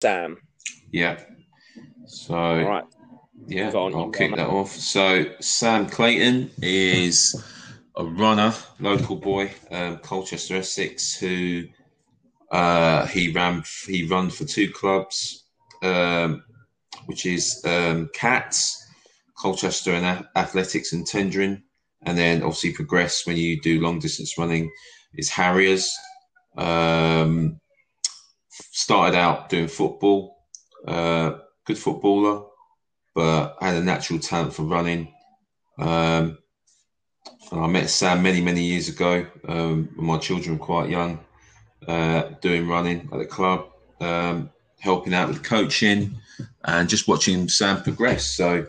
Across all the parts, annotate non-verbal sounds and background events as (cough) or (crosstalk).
Sam. Yeah. So, All right. yeah, on, I'll kick that off. So, Sam Clayton is a runner, local boy, um, Colchester, Essex, who uh, he ran he run for two clubs, um, which is um, Cats, Colchester, and A- Athletics and Tendring, and then obviously progress when you do long distance running is Harriers. Um, started out doing football, uh, good footballer, but had a natural talent for running. Um, and I met Sam many, many years ago um, when my children were quite young, uh, doing running at the club, um, helping out with coaching, and just watching Sam progress. So,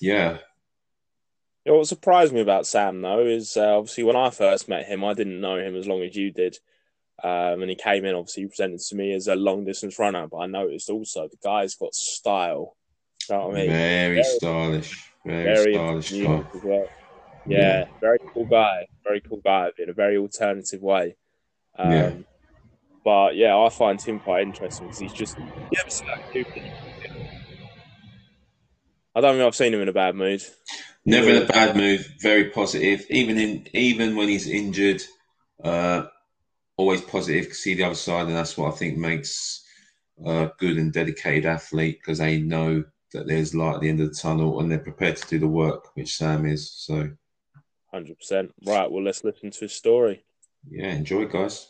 yeah, what surprised me about Sam though is uh, obviously when I first met him, I didn't know him as long as you did, um, and he came in. Obviously, he presented to me as a long distance runner, but I noticed also the guy's got style. You know what I mean? very, Very- stylish, very, Very stylish guy. well. Yeah, Yeah. very cool guy. Very cool guy in a very alternative way. Um, Yeah. But yeah, I find him quite interesting because he's just. You ever see that Cooper? I don't think I've seen him in a bad mood. Never in a bad mood. Very positive. Even in even when he's injured, uh, always positive. See the other side, and that's what I think makes a good and dedicated athlete because they know that there's light at the end of the tunnel, and they're prepared to do the work, which Sam is. So Hundred percent. Right. Well, let's listen to his story. yeah, enjoy, guys.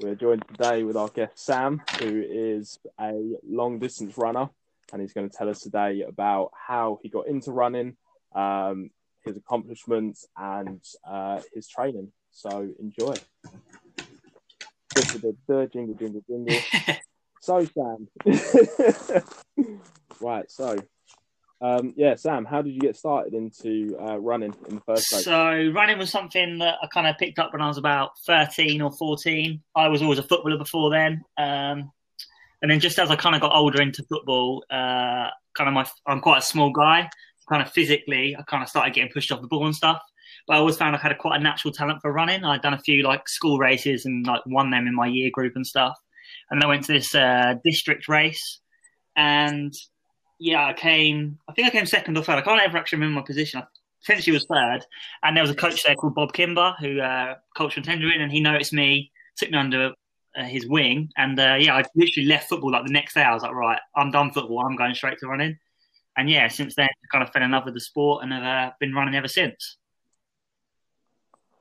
We're joined today with our guest Sam, who is a long distance runner, and he's going to tell us today about how he got into running, um, his accomplishments, and uh, his training. So enjoy. Da-da-da-da, Jingle, jingle, jingle. (laughs) So Sam, (laughs) right? So, um, yeah, Sam, how did you get started into uh, running in the first place? So running was something that I kind of picked up when I was about 13 or 14. I was always a footballer before then. Um, and then just as I kind of got older into football, uh, kind of my, I'm quite a small guy. Kind of physically, I kind of started getting pushed off the ball and stuff. But I always found I had a, quite a natural talent for running. I'd done a few like school races and like won them in my year group and stuff. And then I went to this uh, district race, and yeah, I came. I think I came second or third. I can't ever actually remember my position. I potentially was third. And there was a coach there called Bob Kimber who uh, from Tendring, and he noticed me, took me under uh, his wing, and uh, yeah, I literally left football like the next day. I was like, right, I'm done football. I'm going straight to running. And yeah, since then, kind of fell in love with the sport and have uh, been running ever since.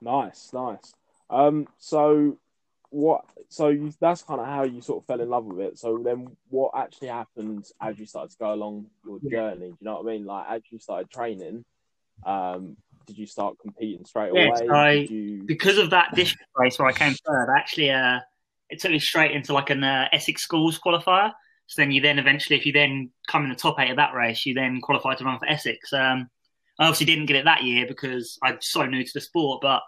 Nice, nice. Um, so what? So you, that's kind of how you sort of fell in love with it. So then, what actually happened as you started to go along your journey? Do you know what I mean? Like as you started training, um, did you start competing straight away? I- you... because of that district race where I came third, actually, uh, it took me straight into like an uh, Essex Schools qualifier. So then you then eventually, if you then come in the top eight of that race, you then qualify to run for Essex. Um, I obviously didn't get it that year because I'm so new to the sport, but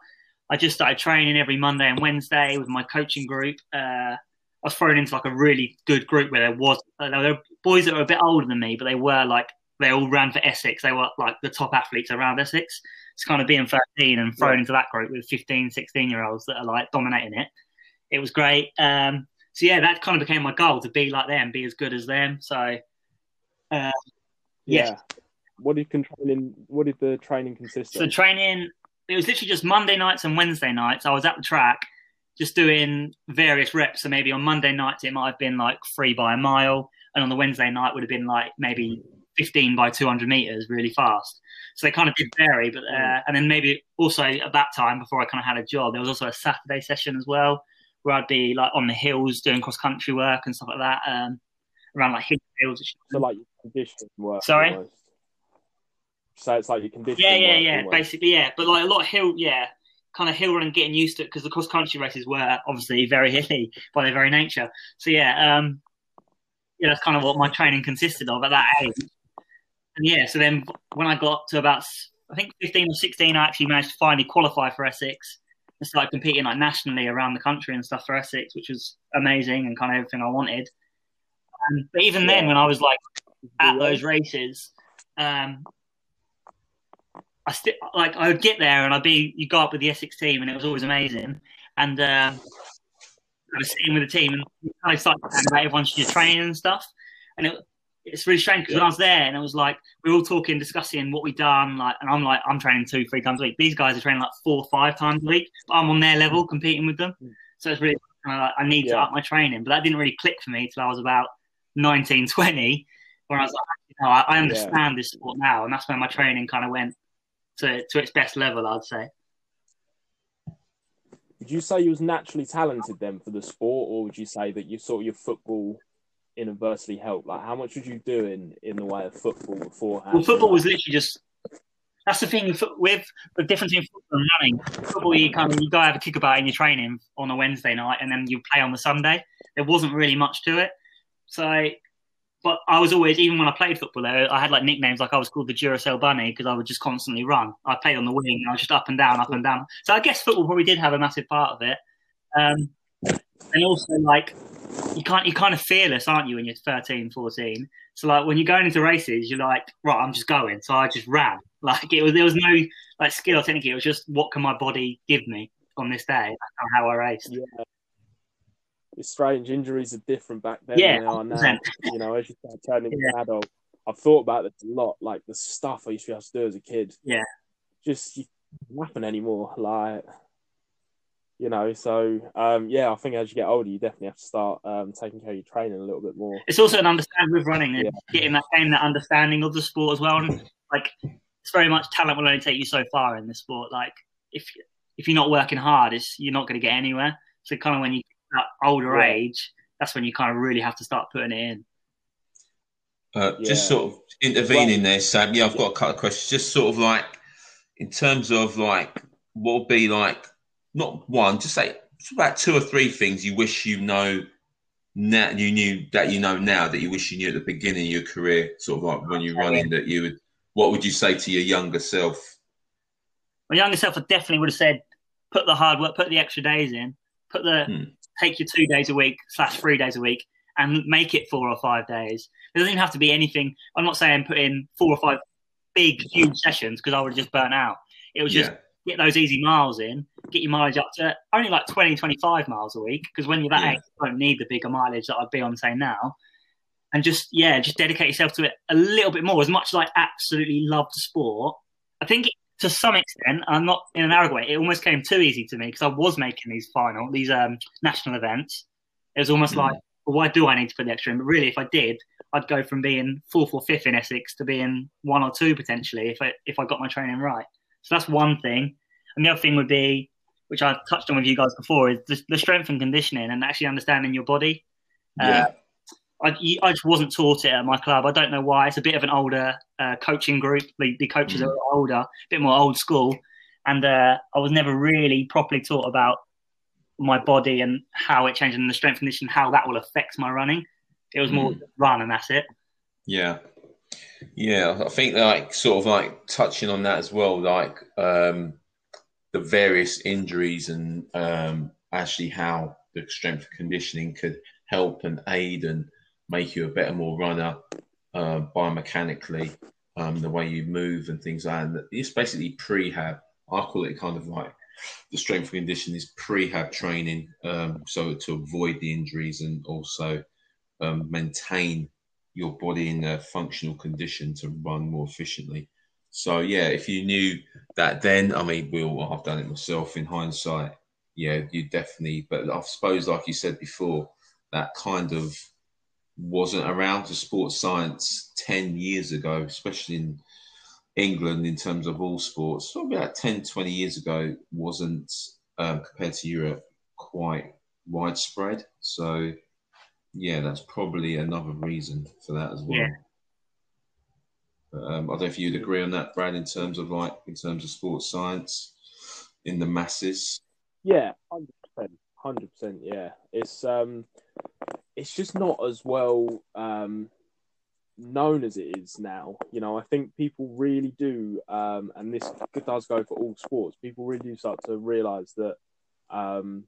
I just started training every Monday and Wednesday with my coaching group. Uh, I was thrown into like a really good group where there was uh, there were boys that were a bit older than me, but they were like they all ran for Essex. They were like the top athletes around Essex. It's kind of being 13 and thrown Yeah. into that group with 15, 16 year olds that are like dominating it. It was great. Um, so yeah, that kind of became my goal to be like them, be as good as them. So uh, yeah. yeah. What did training? What did the training consist So of? So training, it was literally just Monday nights and Wednesday nights. I was at the track just doing various reps. So maybe on Monday nights it might have been like three by a mile, and on the Wednesday night would have been like maybe fifteen by two hundred meters, really fast. So they kind of did vary, but uh, and then maybe also at that time before I kind of had a job, there was also a Saturday session as well where I'd be like on the hills doing cross country work and stuff like that, um, around like hill fields. so like conditioning work. Sorry? almost. So it's like your conditioning. Yeah, yeah, yeah. Basically, yeah. But like a lot of hill, yeah, kind of hill run, getting used to it because the cross country races were obviously very (laughs) hilly by their very nature. So yeah, um, yeah, that's kind of what my training consisted of at that age. And yeah, so then when I got to about I think fifteen or sixteen, I actually managed to finally qualify for Essex and started competing like nationally around the country and stuff for Essex, which was amazing and kind of everything I wanted. Um, but even then, when I was like at those races, um, I still like I would get there and I'd be you go up with the Essex team and it was always amazing. And um, kind of sitting with the team and kind of started talking about everyone should training and stuff. And it, it's really strange because when I was there and it was like we were all talking, discussing what we done, like, and I'm like, I'm training two, three times a week. These guys are training like four, five times a week, but I'm on their level competing with them. So it's really kind of like I need to up my training, but that didn't really click for me till I was about 19, 20, where I was like, you know, I, I understand this sport now, and that's when my training kind of went to to its best level. I'd say. Would you say you was naturally talented then for the sport, or would you say that you sort of your football inversely helped? Like, how much would you do in in the way of football beforehand? Well, football was literally just. That's the thing with, with the difference in football and running. Football, you kind of you go have a kickabout in your training on a Wednesday night, and then you play on the Sunday. There wasn't really much to it. So, but I was always, even when I played football, there, I had like nicknames. Like I was called the Duracell Bunny because I would just constantly run. I played on the wing, I was just up and down, up and down. So I guess football probably did have a massive part of it. Um, and also, like you can't, you're kind of fearless, aren't you, when you're 13, 14? So like when you're going into races, you're like, right, I'm just going. So I just ran. (laughs) Like it was, there was no like skill or technique. It was just what can my body give me on this day? That's how I raced. Yeah. It's strange. Injuries are different back then Yeah, than they are now. 100%. You know, as you start turning into an adult, I've thought about this a lot. Like the stuff I used to be able to do as a kid. Yeah. Just you can't happen anymore. Like, you know, so um, yeah, I think as you get older, you definitely have to start um, taking care of your training a little bit more. It's also an understanding with running and Yeah. getting that game, that understanding of the sport as well. And like it's very much talent will only take you so far in the sport. Like if if you're not working hard, it's you're not going to get anywhere. So kind of when you that older Yeah. age, that's when you kind of really have to start putting it in. Uh, Yeah. Just sort of intervening there, Sam. Yeah, I've got a couple of questions. Just sort of like in terms of like what would be like not one, just say it's about two or three things you wish you know now you knew that you know now that you wish you knew at the beginning of your career, sort of like when you're running that you would what would you say to your younger self? My younger self, I definitely would have said, put the hard work, put the extra days in, put the Hmm. Take your two days a week slash three days a week, and make it four or five days. It doesn't even have to be anything. I'm not saying put in four or five big, huge sessions because I would have just burnt out. It was just Yeah. get those easy miles in, get your mileage up to only like 20, 25 miles a week. Because when you're that Yeah. age, you don't need the bigger mileage that I'd be on, say, now. And just, yeah, just dedicate yourself to it a little bit more. As much as I absolutely loved sport, I think it, to some extent, I'm not in an arrogant way, it almost came too easy to me because I was making these final, these um, national events. It was almost Mm. like, well, why do I need to put the extra in? But really, if I did, I'd go from being fourth or fifth in Essex to being one or two potentially if I if I got my training right. So that's one thing. And the other thing would be, which I touched on with you guys before, is the, the strength and conditioning and actually understanding your body. Yeah. Uh, I, I just wasn't taught it at my club. I don't know why. It's a bit of an older uh, coaching group. The, the coaches Mm. are older, a bit more old school, and uh, I was never really properly taught about my body and how it changes and the strength and conditioning, how that will affect my running. It was more Mm. run and that's it. Yeah. Yeah, I think like sort of like touching on that as well, like um, the various injuries and um, actually how the strength conditioning could help and aid and make you a better, more runner uh, biomechanically, um, the way you move and things like that. It's basically prehab. I call it kind of like the strength and conditioning is prehab training, um, so to avoid the injuries and also um, maintain your body in a functional condition to run more efficiently. So yeah, if you knew that then, I mean, we'll I've done it myself in hindsight. Yeah, you definitely. But I suppose, like you said before, that kind of wasn't around to sports science ten years ago, especially in England in terms of all sports. Probably about 10, 20 years ago, wasn't um, compared to Europe quite widespread. So yeah, that's probably another reason for that as well. Yeah. Um, I don't know if you'd agree on that, Brad, in terms of like in terms of sports science in the masses. Yeah, hundred percent, hundred percent. Yeah, it's um, it's just not as well um known as it is now. You know, I think people really do, um, and this does go for all sports. People really do start to realise that, um,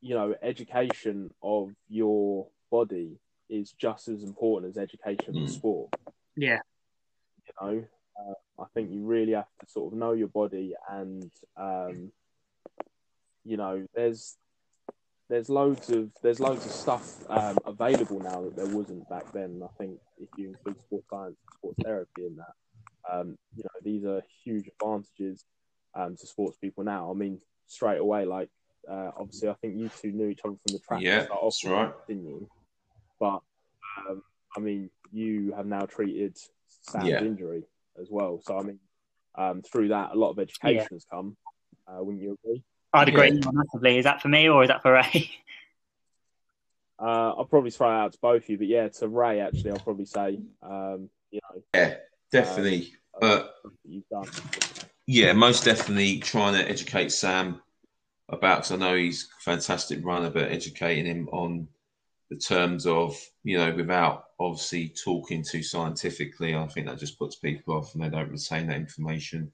you know, education of your body is just as important as education Mm. of sport. Yeah. You know, uh, I think you really have to sort of know your body and, um, you know, there's there's loads of there's loads of stuff um, available now that there wasn't back then. I think if you include sports science, and sports therapy in that, um, you know, these are huge advantages um, to sports people now. I mean, straight away, like uh, obviously, I think you two knew each other from the track. Yeah, that's with, right. didn't you? But um, I mean, you have now treated Sam's Yeah. injury as well. So I mean, um, through that, a lot of education has come. Uh, wouldn't you agree? I'd agree Yeah. massively. Is that for me or is that for Ray? (laughs) Uh, I'll probably throw it out to both of you, but yeah, to Ray actually, I'll probably say, um, you know, Yeah, definitely. uh, But you've done. yeah, most definitely trying to educate Sam about because I know he's a fantastic runner, but educating him on the terms of you know without obviously talking too scientifically, I think that just puts people off and they don't retain that information.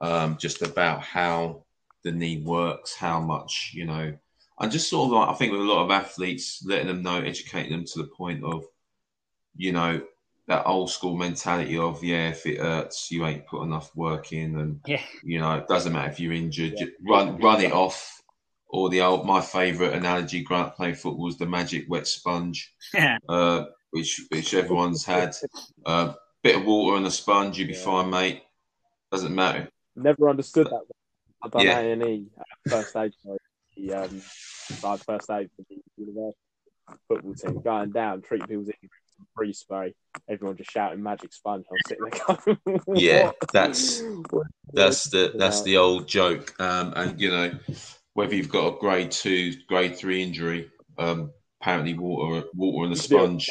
Um, just about how the knee works, how much you know, and just sort of like I think with a lot of athletes, letting them know, educating them to the point of you know that old school mentality of yeah, if it hurts, you ain't put enough work in, and Yeah. you know it doesn't matter if you're injured, Yeah. run run it off. Or the old my favourite analogy, grant playing football was the magic wet sponge, yeah. uh, which which everyone's had. Uh, bit of water on a sponge, you'll be Yeah. fine, mate. Doesn't matter. Never understood that. I've done. A and E first aid for the um, like first aid for the university football team, going down, treating people's injuries, with free spray. Everyone just shouting magic sponge. I'm sitting there going, (laughs) Yeah, that's- That's the that's the old joke. Um, and you know, whether you've got a grade two, grade three injury, um, apparently water water and a You can do it sponge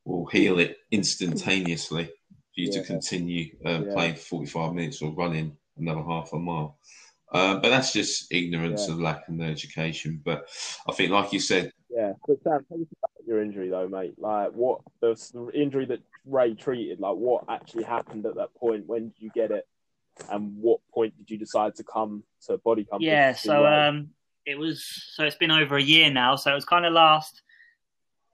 (laughs) will heal it instantaneously for you Yeah. to continue um, Yeah. playing for 45 minutes or running another half a mile. Uh, but that's just ignorance Yeah. of lack of education. But I think, like you said, Yeah, but Sam, tell us about your injury though, mate. Like, what the, the injury that Ray treated? Like, what actually happened at that point? When did you get it? And what point did you decide to come to Body Compass? Yeah, so um, it was so it's been over a year now. So it was kind of last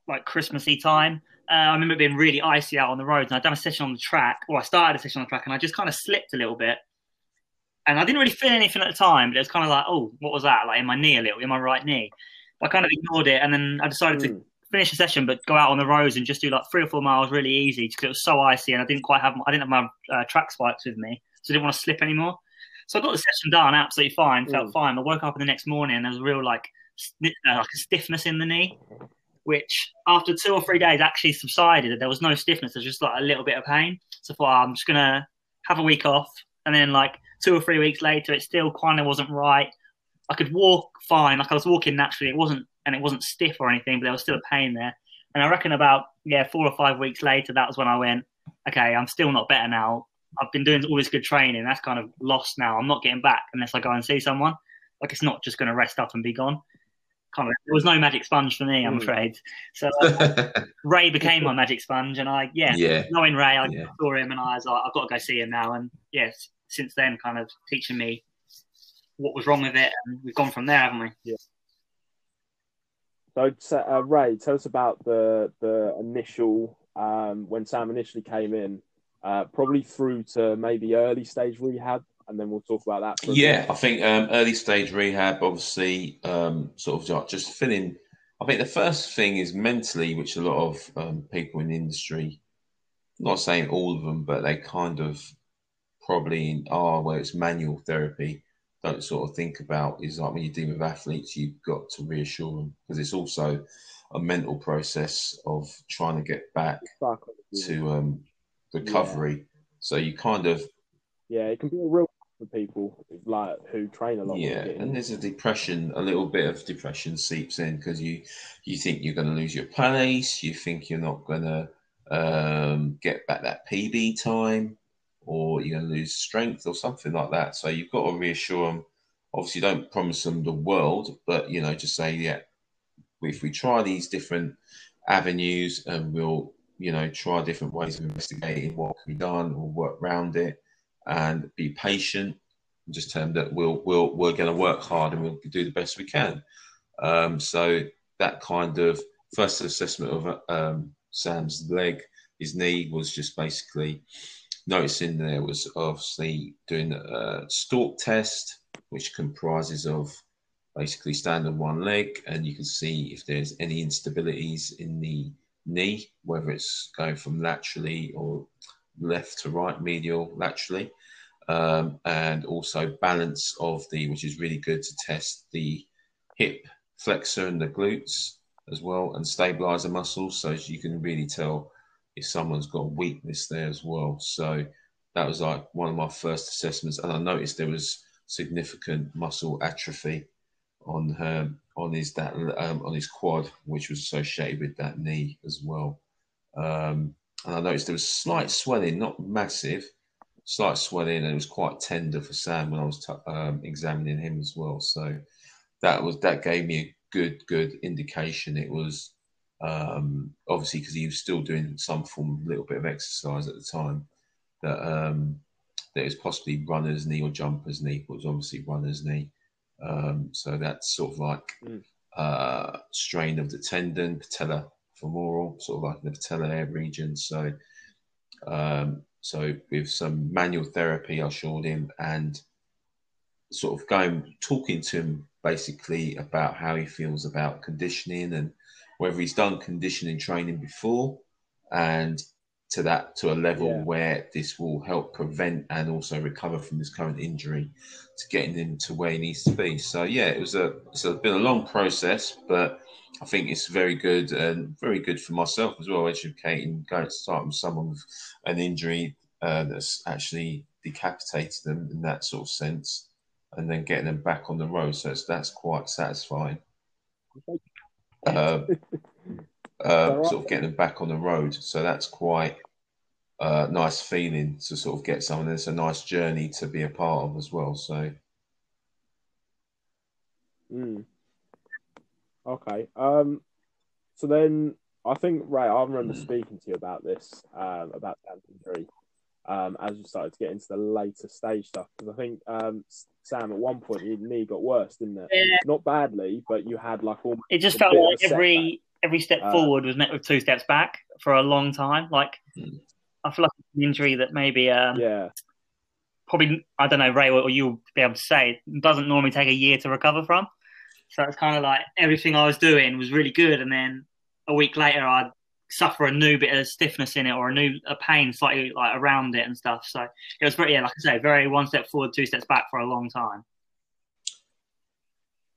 like Christmassy time. Uh, I remember it being really icy out on the roads, and I'd done a session on the track. Well, I started a session on the track, and I just kind of slipped a little bit. And I didn't really feel anything at the time, but it was kind of like, oh, what was that? Like in my knee a little, in my right knee. I kind of ignored it, and then I decided to Mm. finish the session, but go out on the roads and just do like three or four miles really easy because it was so icy, and I didn't quite have I didn't have my uh, track spikes with me, so I didn't want to slip anymore. So I got the session done, absolutely fine, felt Mm. fine. I woke up in the next morning and there was a real like sti- uh, like a stiffness in the knee, which after two or three days actually subsided. There was no stiffness, there was just like a little bit of pain. So I thought I'm just gonna have a week off, and then like two or three weeks later, it still kind of wasn't right. I could walk fine, like I was walking naturally. It wasn't, and it wasn't stiff or anything, but there was still a pain there. And I reckon about yeah, four or five weeks later, that was when I went, okay, I'm still not better now. I've been doing all this good training. That's kind of lost now. I'm not getting back unless I go and see someone. Like it's not just going to rest up and be gone. Kind of, there was no magic sponge for me, I'm Mm. afraid. So uh, (laughs) Ray became my magic sponge, and I yeah, yeah, knowing Ray, I Yeah. saw him and I was like, I've got to go see him now. And yes, since then, kind of teaching me what was wrong with it, and we've gone from there, haven't we? So, so, uh, Ray, tell us about the the initial um, when Sam initially came in, uh, probably through to maybe early stage rehab, and then we'll talk about that. For Yeah. I think um, early stage rehab, obviously, um, sort of like just filling. I think the first thing is mentally, which a lot of um, people in the industry, not saying all of them, but they kind of probably are where it's manual therapy. Don't sort of think about is like when you deal with athletes, you've got to reassure them because it's also a mental process of trying to get back to um, recovery. So you kind of yeah, it can be a real for people like who train a lot. Yeah, and there's a depression, a little bit of depression seeps in because you you think you're going to lose your place, you think you're not going to um, get back that PB time, or you're going to lose strength or something like that. So you've got to reassure them. Obviously, don't promise them the world, but you know, just say, yeah, if we try these different avenues and we'll you know try different ways of investigating what can be done or work around it and be patient and just tell them that we'll we'll we're going to work hard and we'll do the best we can um, so that kind of first assessment of um, Sam's leg his knee was just basically noticing there was obviously doing a stork test which comprises of basically stand on one leg, and you can see if there's any instabilities in the knee, whether it's going from laterally or left to right, medial, laterally, um, and also balance of the, which is really good to test the hip flexor and the glutes as well, and stabilizer muscles, so you can really tell if someone's got weakness there as well. So that was like one of my first assessments, and I noticed there was significant muscle atrophy on her on his that um, on his quad, which was associated with that knee as well. Um, and I noticed there was slight swelling, not massive, slight swelling, and it was quite tender for Sam when I was t- um, examining him as well. So that was that gave me a good good indication. It was um, obviously because he was still doing some form, of little bit of exercise at the time. That um, that was possibly runner's knee or jumper's knee. But it was obviously runner's knee. Um, so that's sort of like mm. uh, strain of the tendon, patella femoral, sort of like the patella region. So, um, so with some manual therapy, I showed him and sort of going talking to him basically about how he feels about conditioning and whether he's done conditioning training before and to that to a level yeah. where this will help prevent and also recover from his current injury to getting him to where he needs to be. So yeah, it was a it's been a long process, but I think it's very good and very good for myself as well, educating going to start with someone with an injury uh, that's actually decapitated them in that sort of sense, and then getting them back on the road. So that's quite satisfying. Uh, (laughs) uh, sort of getting them back on the road. So that's quite a uh, nice feeling to sort of get someone. It's a nice journey to be a part of as well. So. Mm. Okay. Um. So then, I think right, I remember speaking to you about this, um, about injury, um, as you started to get into the later stage stuff. Because I think um, Sam, at one point, your knee got worse, didn't it? Yeah. Not badly, but you had like all. It just felt like every every step uh, forward was met with two steps back for a long time. Like hmm. I feel like it's an injury that maybe um, yeah probably I don't know Ray or you'll be able to say doesn't normally take a year to recover from. So it's kind of like everything I was doing was really good, and then a week later I'd suffer a new bit of stiffness in it or a new a pain slightly like around it and stuff. So it was very yeah, like I say, very one step forward, two steps back for a long time.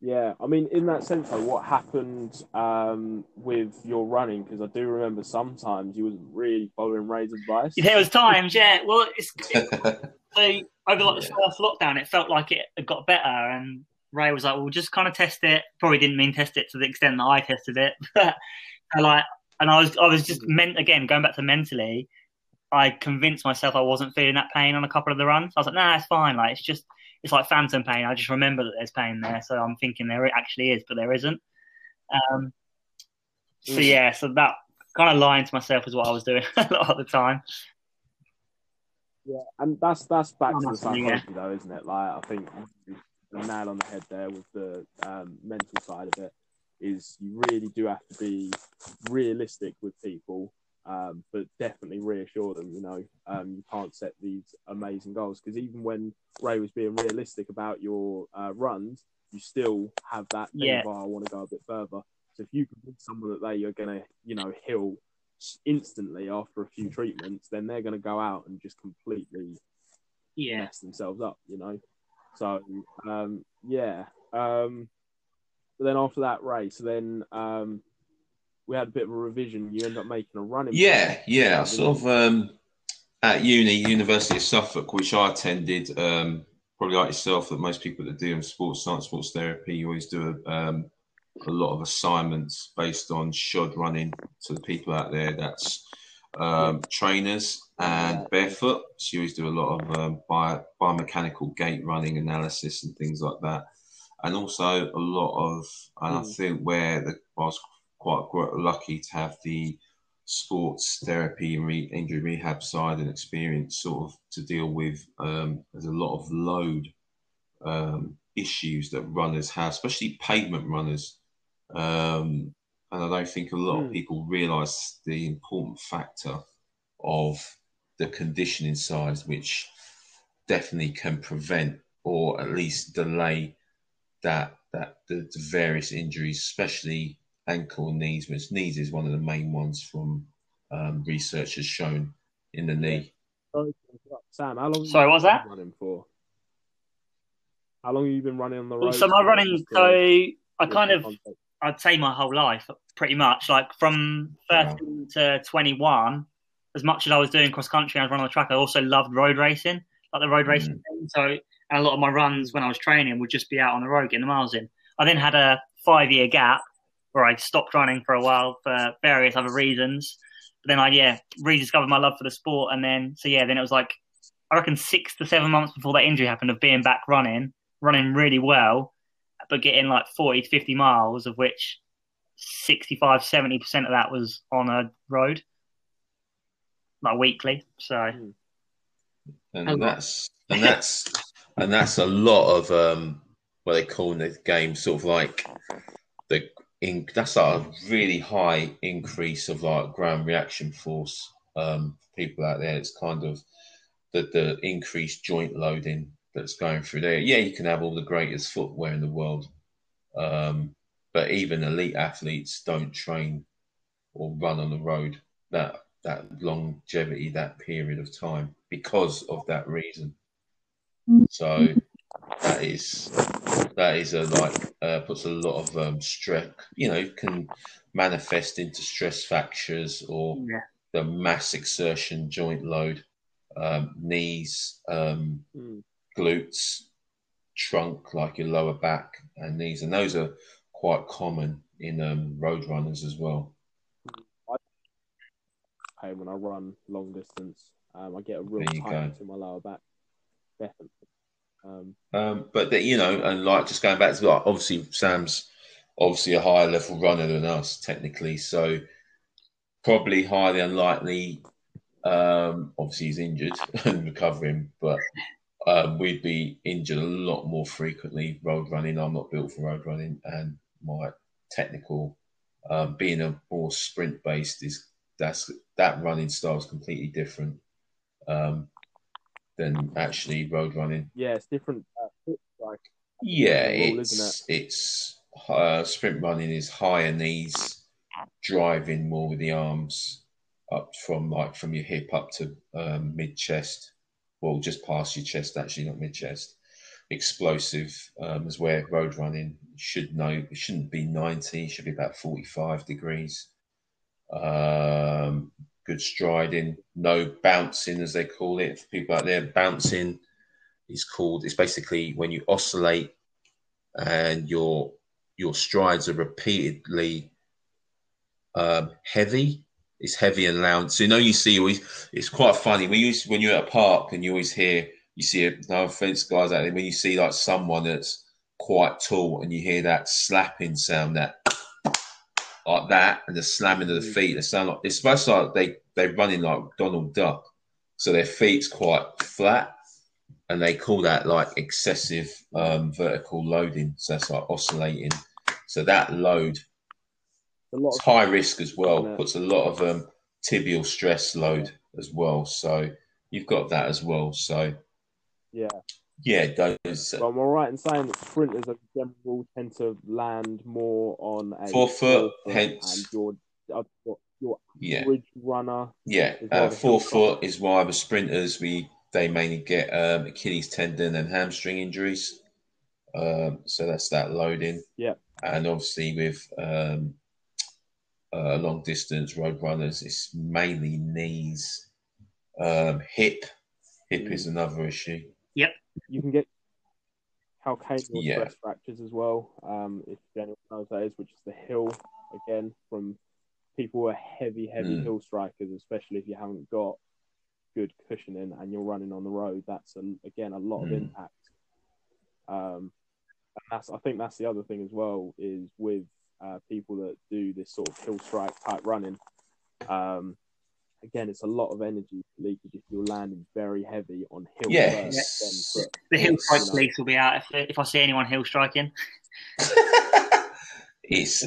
Yeah, I mean, in that sense, though, what happened um, with your running? Because I do remember sometimes you was really following Ray's advice. There was times, yeah. Well, it's (laughs) it, so over like the first lockdown, it felt like it had got better, and Ray was like, "Well, just kind of test it." Probably didn't mean test it to the extent that I tested it, (laughs) but I like, and I was, I was just mm-hmm. meant again going back to mentally. I convinced myself I wasn't feeling that pain on a couple of the runs. I was like, "Nah, it's fine. Like, it's just." it's like phantom pain. I just remember that there's pain there, so I'm thinking there it actually is, but there isn't. Um, so yeah, so that kind of lying to myself is what I was doing (laughs) a lot of the time. Yeah, and that's that's back to the psychology yeah. though, isn't it? Like I think the nail on the head there with the um, mental side of it is you really do have to be realistic with people um, but definitely reassure them. You know, um, you can't set these amazing goals because even when Ray was being realistic about your uh, runs, you still have that yeah. of, oh, I want to go a bit further. So if you convince someone that they are going to, you know, heal instantly after a few treatments, then they're going to go out and just completely yeah. mess themselves up. You know, so um, yeah. Um, but then after that race, then um, we had a bit of a revision. You end up making a running. Yeah, yeah. Sort of um, at uni, University of Suffolk, which I attended. Um, probably like yourself, that most people that do sports science, sports therapy, you always do a, um, a lot of assignments based on shod running to the people out there. That's um, trainers and barefoot. So you always do a lot of um, bio, biomechanical gait running analysis and things like that. And also a lot of, and mm. I hmm. think where the I was quite, quite lucky to have the sports therapy and re- injury rehab side and experience sort of to deal with. Um, there's a lot of load um, issues that runners have, especially pavement runners. Um, and I don't think a lot mm. of hmm. people realise the important factor of the conditioning side, which definitely can prevent or at least delay that that the, the various injuries, especially ankle and knees, which knees is one of the main ones from um, research has shown in the knee. Sam, how long? Sorry, what was that? Running for? How long have you been running on the road? So my for? running, so I kind of, context. I'd say my whole life, pretty much, like from Wow. 13 to 21, as much as I was doing cross country and I was running on the track, I also loved road racing, like the road racing thing. So, and a lot of my runs when I was training would just be out on the road getting the miles in. I then had a five year gap where I stopped running for a while for various other reasons. But then I, yeah, rediscovered my love for the sport. And then, so yeah, then it was like, I reckon six to seven months before that injury happened of being back running, running really well, but getting like 40 to 50 miles, of which 65, 70% of that was on a road, like weekly. So, hmm. and oh, that's and that's and that's a lot of um what they call in the game sort of like the in that's a really high increase of like ground reaction force um people out there it's kind of the the increased joint loading that's going through there yeah you can have all the greatest footwear in the world um but even elite athletes don't train or run on the road that that longevity, that period of time, because of that reason. So that is that is a like uh, puts a lot of um, stress. You know, can manifest into stress fractures or yeah. the mass exertion joint load, um, knees, um, Mm. glutes, trunk, like your lower back and knees, and those are quite common in um, road runners as well. pain when I run long distance. Um, I get a real tightness in my lower back. Definitely. Um, Um, but that you know, and like just going back to like, obviously Sam's obviously a higher level runner than us technically, so probably highly unlikely. Um, obviously he's injured (laughs) and recovering, but um, we'd be injured a lot more frequently road running. I'm not built for road running, and my technical um, being a more sprint based is that's that running style is completely different um, than actually road running. yeah, it's different. Uh, like Yeah, Rule, it's it's uh, sprint running is higher knees, driving more with the arms up from like from your hip up to um, mid chest, well just past your chest actually, not mid chest. Explosive um, is where road running should know it shouldn't be ninety, it should be about forty five degrees. Um, good striding, no bouncing as they call it. For people out there, bouncing is called. It's basically when you oscillate and your your strides are repeatedly um, heavy. It's heavy and loud. So you know you see always. It's quite funny when you when you're at a park and you always hear you see it. No offense, guys out there. When you see like someone that's quite tall and you hear that slapping sound, that like that, and the slamming of the feet. They sound like it's supposed to like they they're running like Donald Duck. So their feet's quite flat, and they call that like excessive um, vertical loading. So that's like oscillating. So that load a lot it's of high risk as well. Puts a lot of um, tibial stress load as well. So you've got that as well. So yeah. Yeah, those But am I right in saying that sprinters, as a general rule, tend to land more on a Forefoot, forefoot hence- your uh, your- yeah average runner. yeah. Uh, forefoot is why the sprinters we they mainly get um, Achilles tendon and hamstring injuries. Um, so that's that loading. Yeah. and obviously with um, uh, long distance road runners, it's mainly knees, um, hip. Hip Mm. is another issue. You can get calcaneal Yeah. stress fractures as well. Um, if anyone knows that is, which is the heel again from people who are heavy, heavy Mm. heel strikers, especially if you haven't got good cushioning and you're running on the road. That's a, again a lot of Mm. impact. Um, and that's I think that's the other thing as well is with uh, people that do this sort of heel strike type running. Um, again, it's a lot of energy leakage if you're landing very heavy on heel Yeah, first, it's- The heel Yes. strike police will be out if, if I see anyone heel striking. (laughs) it's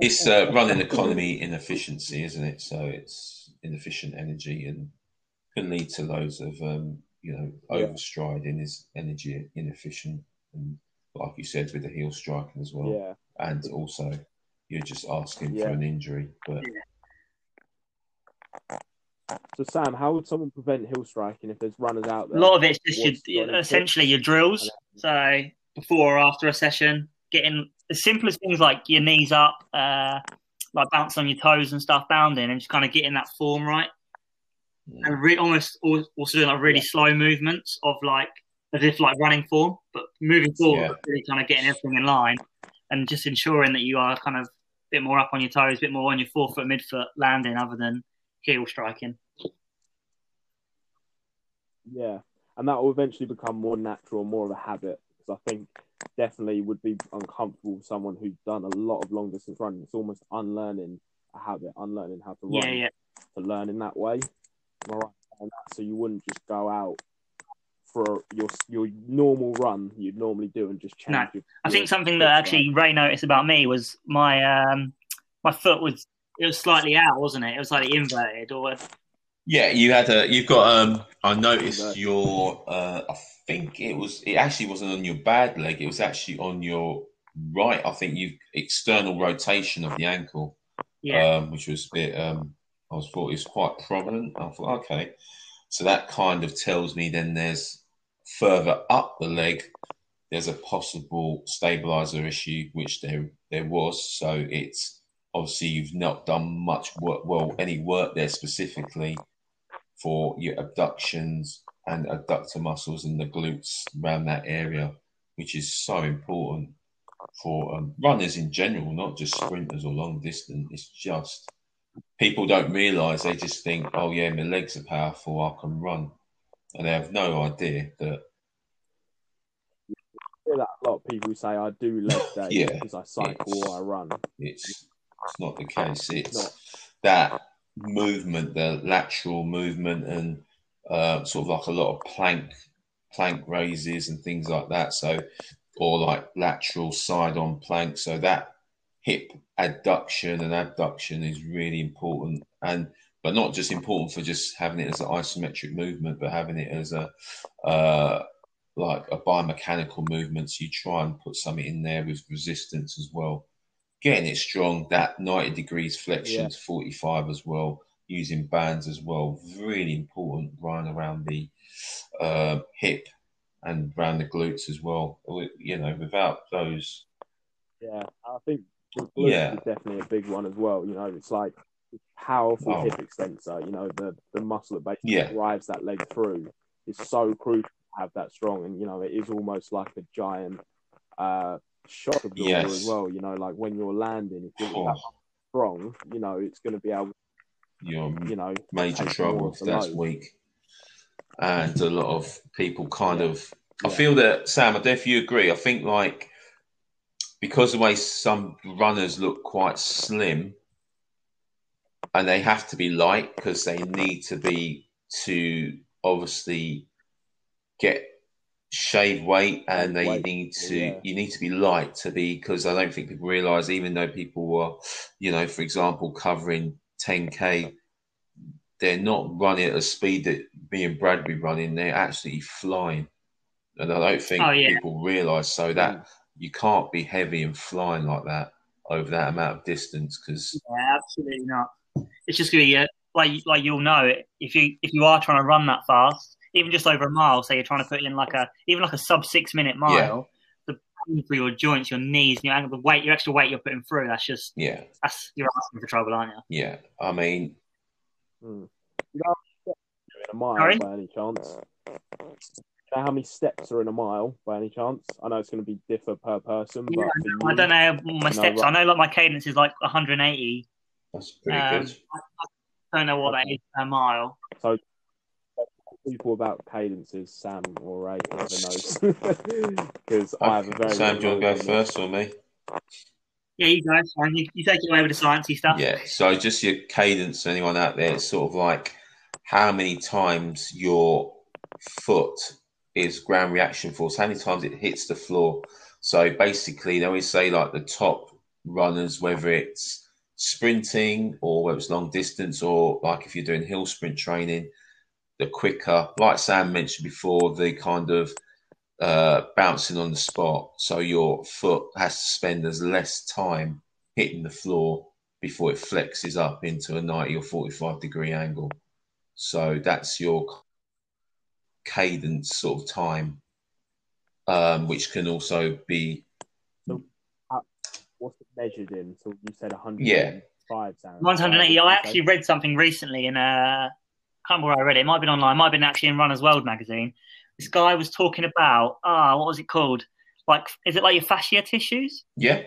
it's uh, running economy inefficiency, isn't it? So it's inefficient energy and can lead to loads of um, you know Yeah. overstriding is energy inefficient and like you said, with the heel striking as well. Yeah. And also, you're just asking Yeah. for an injury. But So Sam, how would someone prevent heel striking if there's runners out there? A lot of it's just your, essentially your drills. So before or after a session, getting the simplest things like your knees up, uh, like bounce on your toes and stuff, bounding, and just kind of getting that form right. Yeah. And re- almost al- also doing like really Yeah. slow movements of like as if like running form, but moving forward, Yeah. really kind of getting everything in line and just ensuring that you are kind of a bit more up on your toes, a bit more on your forefoot, midfoot landing, other than heel striking. Yeah, and that will eventually become more natural, more of a habit. Because I think definitely would be uncomfortable with someone who's done a lot of long distance running. It's almost unlearning a habit, unlearning how to run Yeah, yeah. to learn in that way. I that? So you wouldn't just go out for your your normal run you'd normally do and just change. No. your, I think something that actually Ray noticed about me was my um my foot was it was slightly out, wasn't it? It was slightly inverted or Yeah, you had a. You've got. Um, I noticed your. Uh, I think it was. It actually wasn't on your bad leg. It was actually on your right. I think you external rotation of the ankle, yeah. um, which was a bit. Um, I was thought it was quite prominent. I thought, okay, so that kind of tells me then there's further up the leg. There's a possible stabilizer issue, which there there was. So it's obviously you've not done much work. Well, any work there specifically for your abductions and adductor muscles in the glutes around that area, which is so important for um, runners in general, not just sprinters or long distance. It's just people don't realize they just think, oh yeah, my legs are powerful, I can run, and they have no idea that that a lot of people say I do leg (laughs) day Yeah, because I cycle or I run. it's it's not the case. It's Not. that movement, the lateral movement, and uh, sort of like a lot of plank plank raises and things like that. So, or like lateral side on plank. So that hip adduction and abduction is really important, and but not just important for just having it as an isometric movement, but having it as a uh, like a biomechanical movement. So you try and put something in there with resistance as well getting it strong, that 90 degrees flexion to 45 as well, using bands as well. Really important running around the uh, hip and around the glutes as well. You know, without those, Yeah, I think the glutes Yeah. is definitely a big one as well. You know, it's like powerful Oh. hip extensor. You know, the the muscle that basically Yeah. drives that leg through is so crucial to have that strong. And you know, it is almost like a giant uh, shock absorber Yes. as well. You know, like when you're landing, if you're oh, strong, you know, it's going to be able, you're you know, major trouble if that's load. weak. And a lot of people kind Yeah. of, I feel that, Sam, I don't know if you agree. I think like, because the way some runners look quite slim, and they have to be light because they need to be to obviously get shave weight and they Weight, need to yeah. you need to be light to be because I don't think people realize even though people were you know for example covering 10k they're not running at a speed that me and Brad be running they're absolutely flying and I don't think Oh, yeah. people realize so that you can't be heavy and flying like that over that amount of distance because Yeah, absolutely not. It's just gonna be uh, like like you'll know it if you if you are trying to run that fast, even just over a mile. Say you're trying to put in like a even like a sub six minute mile. The pain for your joints, your knees, your ankle, the weight, your extra weight you're putting through. That's just yeah that's you're asking for trouble, aren't you? yeah I mean Mm. You know, how many steps are in a mile Sorry? by any chance? You know how many steps are in a mile by any chance? I know it's going to be differ per person, Yeah, but for I you, don't know my No, steps. right. I know like my cadence is like 180. that's pretty Um, good I don't know what that is per mile. People about cadences, Sam or Ray, whoever knows, (laughs) because I have a very. Sam do you want to go low first or me Yeah, you guys, and you, you take it away with the sciencey stuff. Yeah. So just your cadence, anyone out there, it's sort of like how many times your foot is ground reaction force, how many times it hits the floor. So basically, they always say like the top runners, whether it's sprinting or whether it's long distance or like if you're doing hill sprint training, the quicker, like Sam mentioned before, the kind of uh, bouncing on the spot. So your foot has to spend as less time hitting the floor before it flexes up into a 90 or 45 degree angle. So that's your cadence sort of time, um, which can also be. So, uh, what's it measured in? So you said 105 Yeah. sounds. 180. I actually read something recently in a. I can't remember where I read it. It might have been online. It might have been actually in Runner's World magazine. This guy was talking about ah, what was it called? Like, is it like your fascia tissues? Yeah.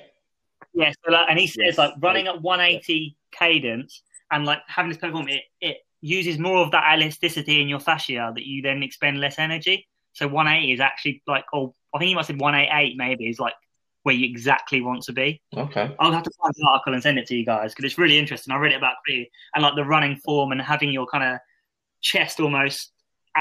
Yeah. So like, and he says Yes. like running at 180 cadence and like having this platform, it, it uses more of that elasticity in your fascia that you then expend less energy. So 180 is actually like, oh, I think he might have said 188 maybe is like where you exactly want to be. Okay. I'll have to find the article and send it to you guys because it's really interesting. I read it about crew and like the running form and having your kind of chest almost,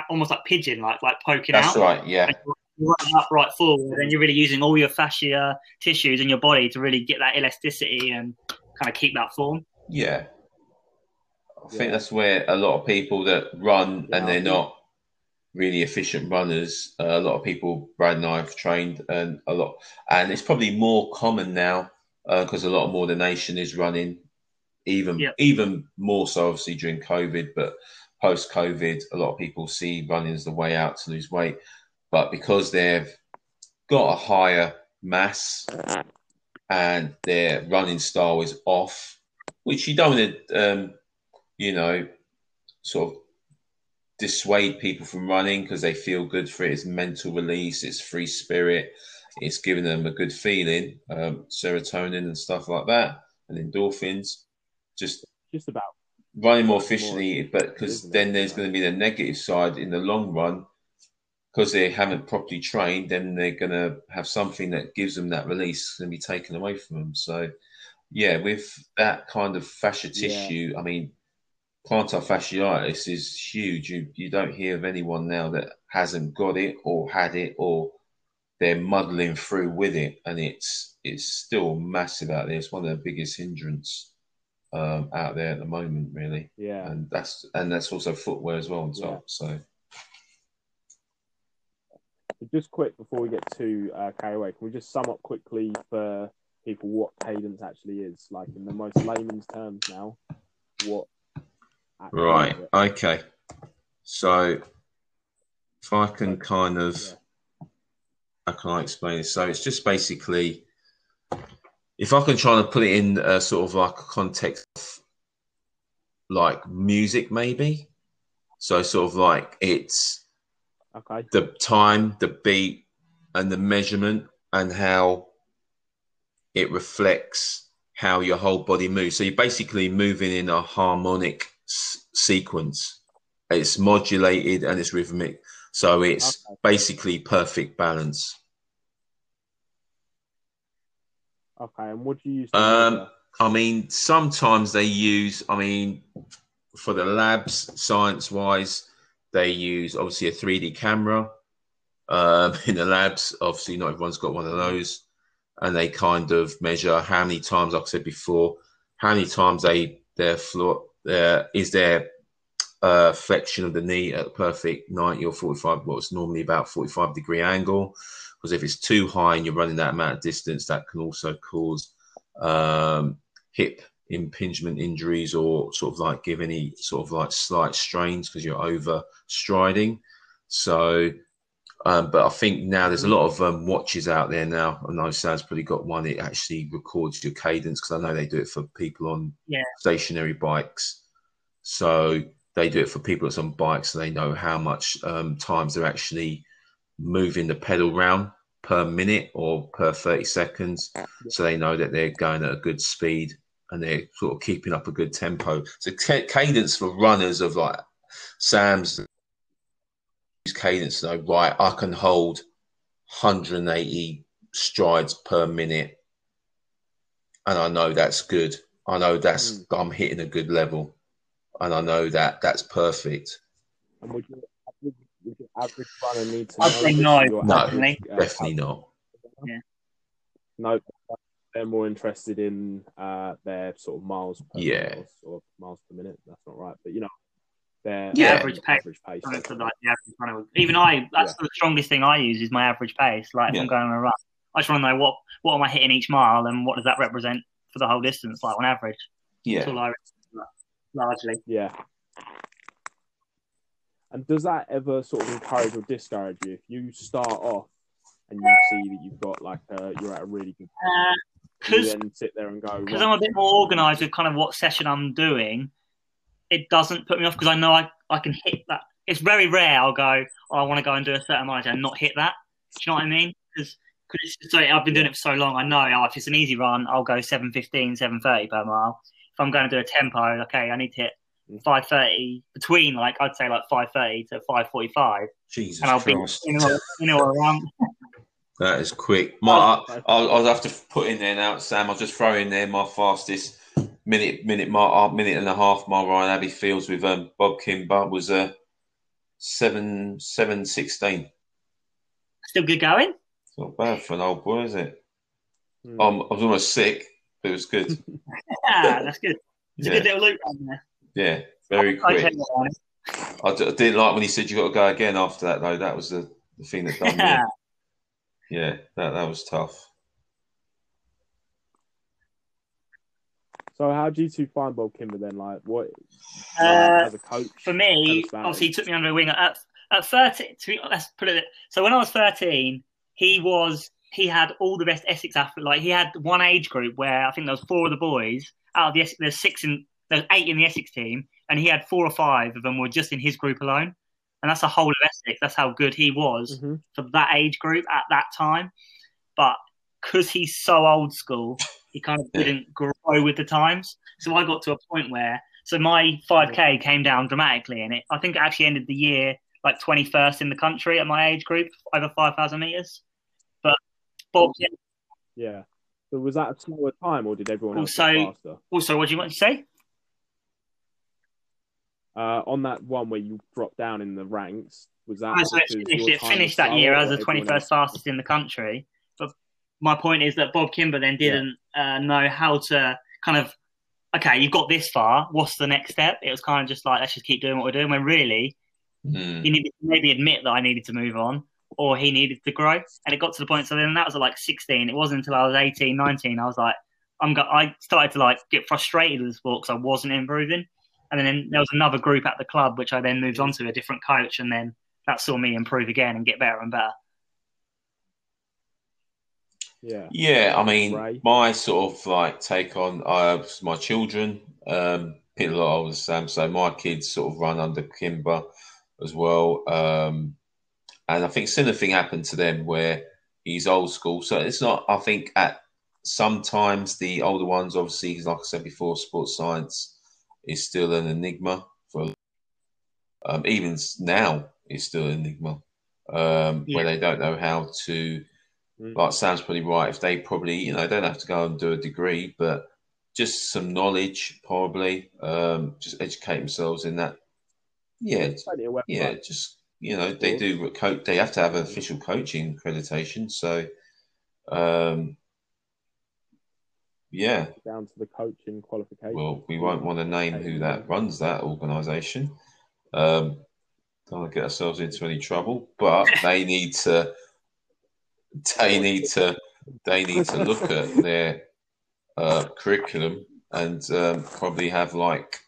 almost like pigeon, like like poking That's out. right. Yeah. And you're running upright forward, and you're really using all your fascia tissues in your body to really get that elasticity and kind of keep that form. Yeah. I think Yeah. that's where a lot of people that run Yeah, and they're not really efficient runners. Uh, a lot of people, Brad and I have trained, and a lot, and it's probably more common now because a lot more the nation is running, even Yeah. even more so obviously during COVID, but post COVID, a lot of people see running as the way out to lose weight, but because they've got a higher mass and their running style is off, which you don't want to, um, you know, sort of dissuade people from running because they feel good for it. It's mental release, it's free spirit, it's giving them a good feeling, um, serotonin and stuff like that, and endorphins. Just Just about. Running more More efficiently, but because then there's going to be the negative side in the long run. Because they haven't properly trained, then they're going to have something that gives them that release going to be taken away from them. So, yeah, with that kind of fascia Yeah. tissue, I mean, plantar fasciitis is huge. You you don't hear of anyone now that hasn't got it or had it or they're muddling through with it, and it's it's still massive out there. It's one of the biggest hindrance um, out there at the moment, really, Yeah. and that's and that's also footwear as well on top. Yeah. So Just quick before we get too uh, carried away, can we just sum up quickly for people what cadence actually is? Like in the most layman's terms now, what? right, okay. So if I can kind of Yeah. how can I explain this? So it's just basically, if I can try to put it in a sort of like a context of like music, maybe. So sort of like it's Okay. the time, the beat, and the measurement, and how it reflects how your whole body moves. So you're basically moving in a harmonic s- sequence. It's modulated and it's rhythmic. So it's Okay. basically perfect balance. Okay. And what do you use? Um. I mean, sometimes they use, I mean, for the labs, science wise, they use obviously a 3D camera um, (laughs) in the labs. Obviously, not everyone's got one of those. And they kind of measure how many times, like I said before, how many times they their floor there is their uh, flexion of the knee at a perfect 90 or 45, well, it's normally about 45 degree angle. Because if it's too high and you're running that amount of distance, that can also cause um, hip impingement injuries or sort of like give any sort of like slight strains because you're over striding. So, um, but I think now there's a lot of um, watches out there now. I know Sam's probably got one. It actually records your cadence because I know they do it for people on Yeah. stationary bikes. So they do it for people that's on bikes, so they know how much um, times they're actually moving the pedal round per minute or per 30 seconds. So they know that they're going at a good speed and they're sort of keeping up a good tempo. So ca- cadence for runners of like Sam's cadence, though, right? I can hold 180 strides per minute, and I know that's good. I know that's Mm. I'm hitting a good level, and I know that that's perfect. And would your average, would your average runner need to I'd say no, No, average, uh, Definitely not. No, they're more interested in uh, their sort of miles per Yeah. minute or, or miles per minute. That's not right, but you know, their Yeah. average pace. average pace. Kind of to, like, the average runner. Even I, that's the strongest thing I use is my average pace. Like if Yeah. I'm going on a run, I just want to know what what am I hitting each mile and what does that represent for the whole distance, like on average. That's Yeah. all I largely. Yeah. And does that ever sort of encourage or discourage you if you start off and you see that you've got like a, you're at a really good Uh, Because then sit there and go because right, I'm a bit more organised with kind of what session I'm doing, it doesn't put me off because I know I, I can hit that. It's very rare I'll go, oh, I want to go and do a certain mileage and not hit that. Do you know what I mean? Because so I've been doing it for so long, I know oh, if it's an easy run, I'll go 7.15, 7.30 per mile. If I'm going to do a tempo, okay, I need to hit 5.30 between like I'd say like 5.30 to 5.45 Jesus and I'll be Christ. in or, in or around. (laughs) That is quick. My, Oh. I'll, I'll have to put in there now, Sam. I'll just throw in there my fastest minute, minute, mar- uh, minute and a half mile Ryan Abbey Fields with um, Bob Kimber was uh, seven seven sixteen. Still good going? It's not bad for an old boy, is it? Hmm. Um, I was almost sick, but it was good. Yeah, (laughs) that's good. It's a good little loop around there. Yeah, very I quick. tell I, d- I didn't like when he said you got to go again after that though. That was the, the thing that done. Yeah. in. Yeah, that that was tough. So how do you two find Bob Kimber then? Like what Uh, as a coach? for me, Tell us about obviously, he took me under a wing at at thirteen. To be, let's put it. So when I was thirteen, he was he had all the best Essex athletes. Like he had one age group where I think there was four of the boys out of the Essex, there's six in there's eight in the Essex team, and he had four or five of them were just in his group alone. And that's the whole of Essex. That's how good he was Mhm. for that age group at that time. But because he's so old school, he kind of didn't grow with the times. So I got to a point where, so my 5K came down dramatically, and it I think it actually ended the year like 21st in the country at my age group, over 5,000 meters. But Bob, Yeah. So was that a smaller time or did everyone else Also- go faster? also, what do you want to say? Uh, on that one where you dropped down in the ranks, was that Oh, so it finished, it finished that year as the 21st fastest in the country. But my point is that Bob Kimber then didn't uh, know how to kind of, okay, you've got this far. What's the next step? It was kind of just like, let's just keep doing what we're doing. When really, Mm. he needed to maybe admit that I needed to move on or he needed to grow. And it got to the point. So then that was at like 16. It wasn't until I was 18, 19. I was like, I'm go- I started to like get frustrated with the sport because I wasn't improving. And then there was another group at the club, which I then moved on to a different coach. And then that saw me improve again and get better and better. Yeah. Yeah, I mean, Ray? my sort of like take on uh, my children, um, been a lot older than Sam, so my kids sort of run under Kimber as well. Um, and I think similar thing happened to them where he's old school. So it's not, I think, at sometimes the older ones, obviously, like I said before, sports science is still an enigma for um, even now, it's still an enigma um, Yeah. where they don't know how to Mm. like Sam's probably right. If they probably, you know, don't have to go and do a degree, but just some knowledge, probably, um, just educate themselves in that. Yeah, Plenty of websites. yeah, just you know, they do coach. They have to have official coaching accreditation. So, um, yeah. down to the coaching qualification. Well, we won't want to name who that runs that organisation. Um, don't want to get ourselves into any trouble, but (laughs) they need to. They need to. They need to look at their uh, curriculum and um, probably have like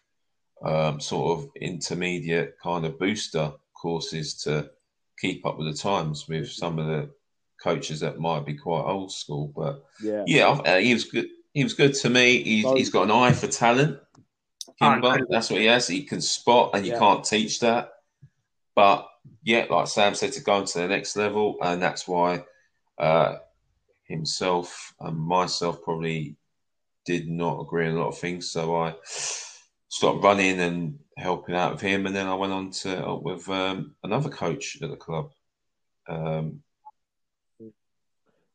um, sort of intermediate kind of booster courses to keep up with the times with some of the coaches that might be quite old school. But yeah. yeah, uh, he was good. He was good to me. He's, he's got an eye for talent. Kimber, that's what he has. He can spot, and you Yeah. can't teach that. But yeah, like Sam said, to go on to the next level, and that's why uh, himself and myself probably did not agree on a lot of things. So I stopped running and helping out with him, and then I went on to help with um, another coach at the club. Um,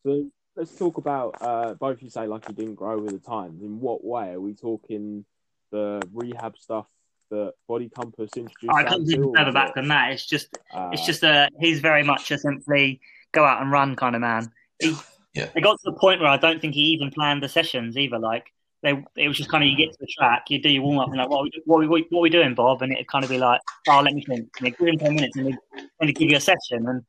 So let's talk about uh, both. You say like you didn't grow with the times. In what way are we talking? The rehab stuff that Body Compass introduced. I that couldn't to, even or further back it, than that. It's just uh, It's just a he's very much a simply go out and run kind of man. He, Yeah. It got to the point where I don't think he even planned the sessions either. Like they it was just kind of you get to the track, you do your warm up, and like, what are, we, what, are we, what are we doing, Bob? And it'd kind of be like, oh, let me think. And give him ten minutes, and they and give you a session. And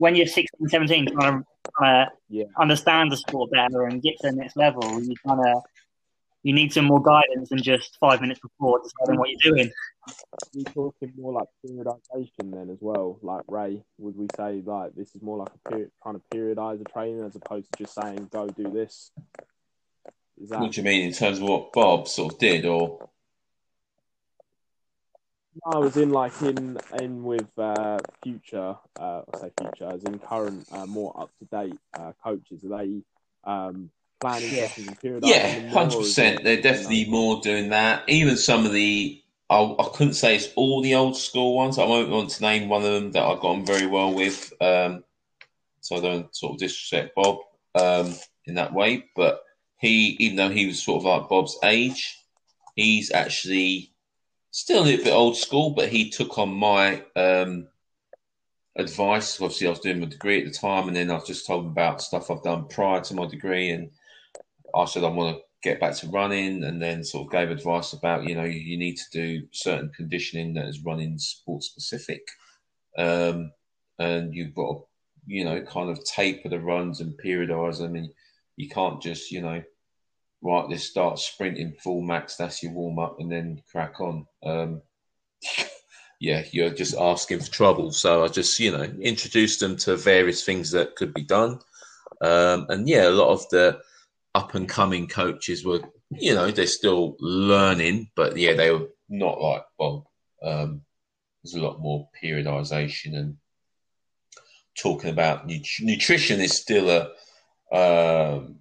when you're 16, 17, trying to, trying to Yeah. understand the sport better and get to the next level, you kind of you need some more guidance than just five minutes before deciding what you're doing. we talking more like periodization then as well? Like Ray, would we say like this is more like a period, trying to periodize a training as opposed to just saying go do this? Is that What do you mean in terms of what Bob sort of did, or I was in like in in with uh, future, uh, I say future, as in current, uh, more up to date uh, coaches. Are they um, planning Yeah. sessions yeah, hundred percent. They're definitely know, more doing that. Even some of the, I, I couldn't say it's all the old school ones. I won't want to name one of them that I got on very well with. Um, so I don't sort of disrespect Bob um, in that way. But he, even though he was sort of like Bob's age, he's actually still a little bit old school. But he took on my um, advice. Obviously, I was doing my degree at the time, and then I just told him about stuff I've done prior to my degree, and I said I want to get back to running, and then sort of gave advice about you know you, need to do certain conditioning that is running sport specific, um, and you've got to you know kind of taper the runs and periodize them, and you can't just you know right let's start sprinting full max that's your warm up and then crack on. Um, (laughs) yeah, you're just asking for trouble. So I just, you know, introduced them to various things that could be done. Um, and yeah, a lot of the up and coming coaches were, you know, they're still learning, but yeah, they were not like Bob. Um, there's a lot more periodization and talking about nut- nutrition is still a um,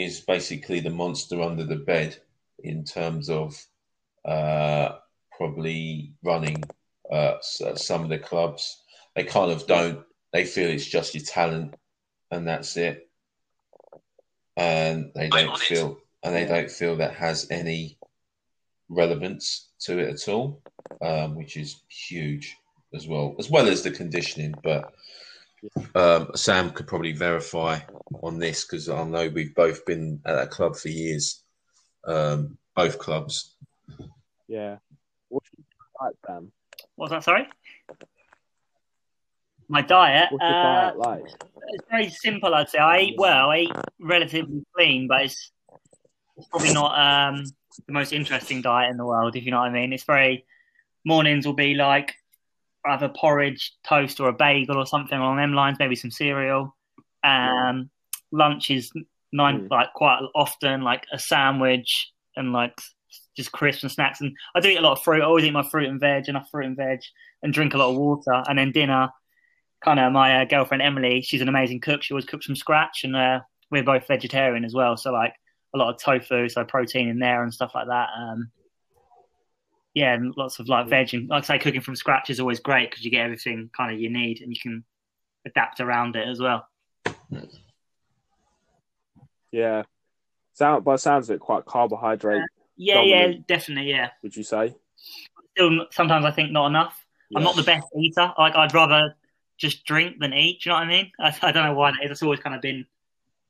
is basically the monster under the bed in terms of uh, probably running uh, some of the clubs. They kind of don't. They feel it's just your talent, and that's it. And they don't feel, and they don't feel that has any relevance to it at all, um, which is huge as well, as well as the conditioning. But um, Sam could probably verify on this because I know we've both been at that club for years, um, both clubs. Yeah. What's your diet, Sam? What's that? Sorry. My diet. What's your uh, diet like? It's very simple, I'd say. I eat well. I eat relatively clean, but it's, it's probably not um, the most interesting diet in the world, if you know what I mean. It's very mornings will be like either porridge, toast, or a bagel or something along them lines. Maybe some cereal. Um, lunch is nine Mm. like quite often like a sandwich and like just crisps and snacks. And I do eat a lot of fruit. I always eat my fruit and veg, enough fruit and veg, and drink a lot of water. And then dinner kind of my uh, girlfriend Emily, she's an amazing cook. She always cooks from scratch, and uh, we're both vegetarian as well. So like a lot of tofu, so protein in there and stuff like that. Um, yeah, and lots of like veg and like I say, cooking from scratch is always great because you get everything kind of you need, and you can adapt around it as well. Yeah. Sound, by sounds of it, quite carbohydrate, uh, Yeah, yeah, Dominant. definitely, yeah. would you say? Still, sometimes I think not enough. I'm not the best eater. Like I'd rather just drink than eat. Do you know what I mean? I, I don't know why that is. It's always kind of been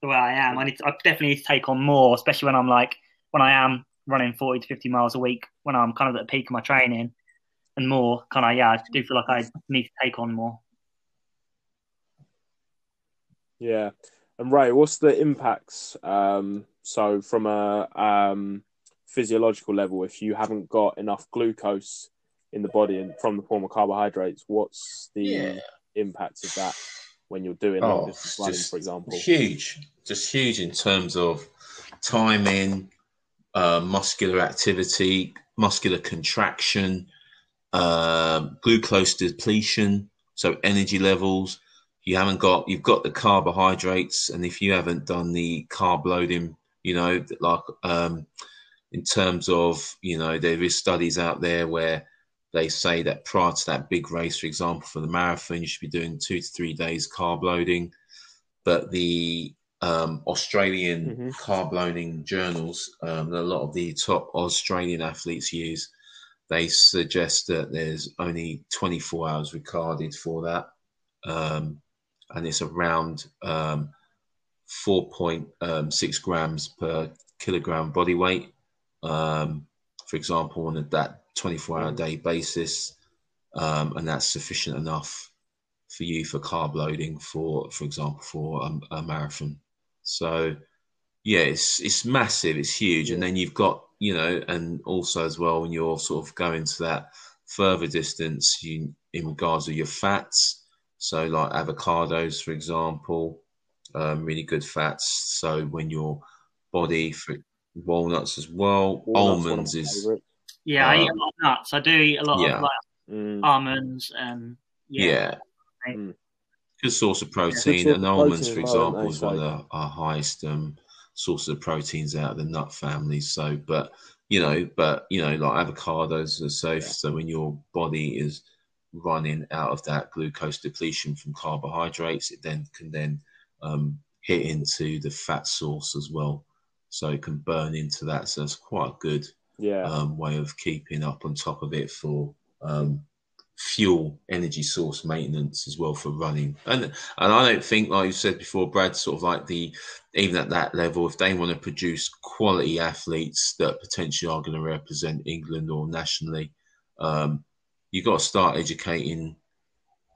the way I am. I need. To, I definitely need to take on more, especially when I'm like when I am running 40 to 50 miles a week. When I'm kind of at the peak of my training and more, kind of yeah, I do feel like I need to take on more. Yeah. And Ray, what's the impacts? Um, so from a um, physiological level, if you haven't got enough glucose in the body and from the form of carbohydrates, what's the Yeah. impact of that when you're doing Oh, long running, just for example? Huge, just huge in terms of timing, uh, muscular activity, muscular contraction, um, glucose depletion, so energy levels. You haven't got, you've got the carbohydrates, and if you haven't done the carb loading, you know, like um, in terms of, you know, there is studies out there where they say that prior to that big race, for example, for the marathon, you should be doing two to three days carb loading. But the um, Australian Mhm. carb loading journals, um, that a lot of the top Australian athletes use, they suggest that there's only 24 hours recorded for that. Um, and it's around um, 4.6 grams per kilogram body weight, um, for example, on a, that 24 hour day basis, um, and that's sufficient enough for you for carb loading for, for example, for a, a marathon. So, yeah, it's it's massive, it's huge, and then you've got you know, and also as well when you're sort of going to that further distance, you in regards to your fats, so like avocados, for example, um, really good fats. So when your body for walnuts as well, walnuts almonds is yeah, I eat a lot of nuts. I do eat a lot yeah. of like mm. almonds and yeah. yeah. Mm. Good source of protein, yeah, and almonds, for example, is one of our highest um, sources of proteins out of the nut family. So, but you know, but you know, like avocados are safe. Yeah. So when your body is running out of that glucose depletion from carbohydrates, it then can then um, hit into the fat source as well. So it can burn into that. So it's quite a good yeah. um, way of keeping up on top of it for um, fuel energy source maintenance as well for running. And and I don't think, like you said before, Brad, sort of like the even at that level, if they want to produce quality athletes that potentially are going to represent England or nationally, um, you've got to start educating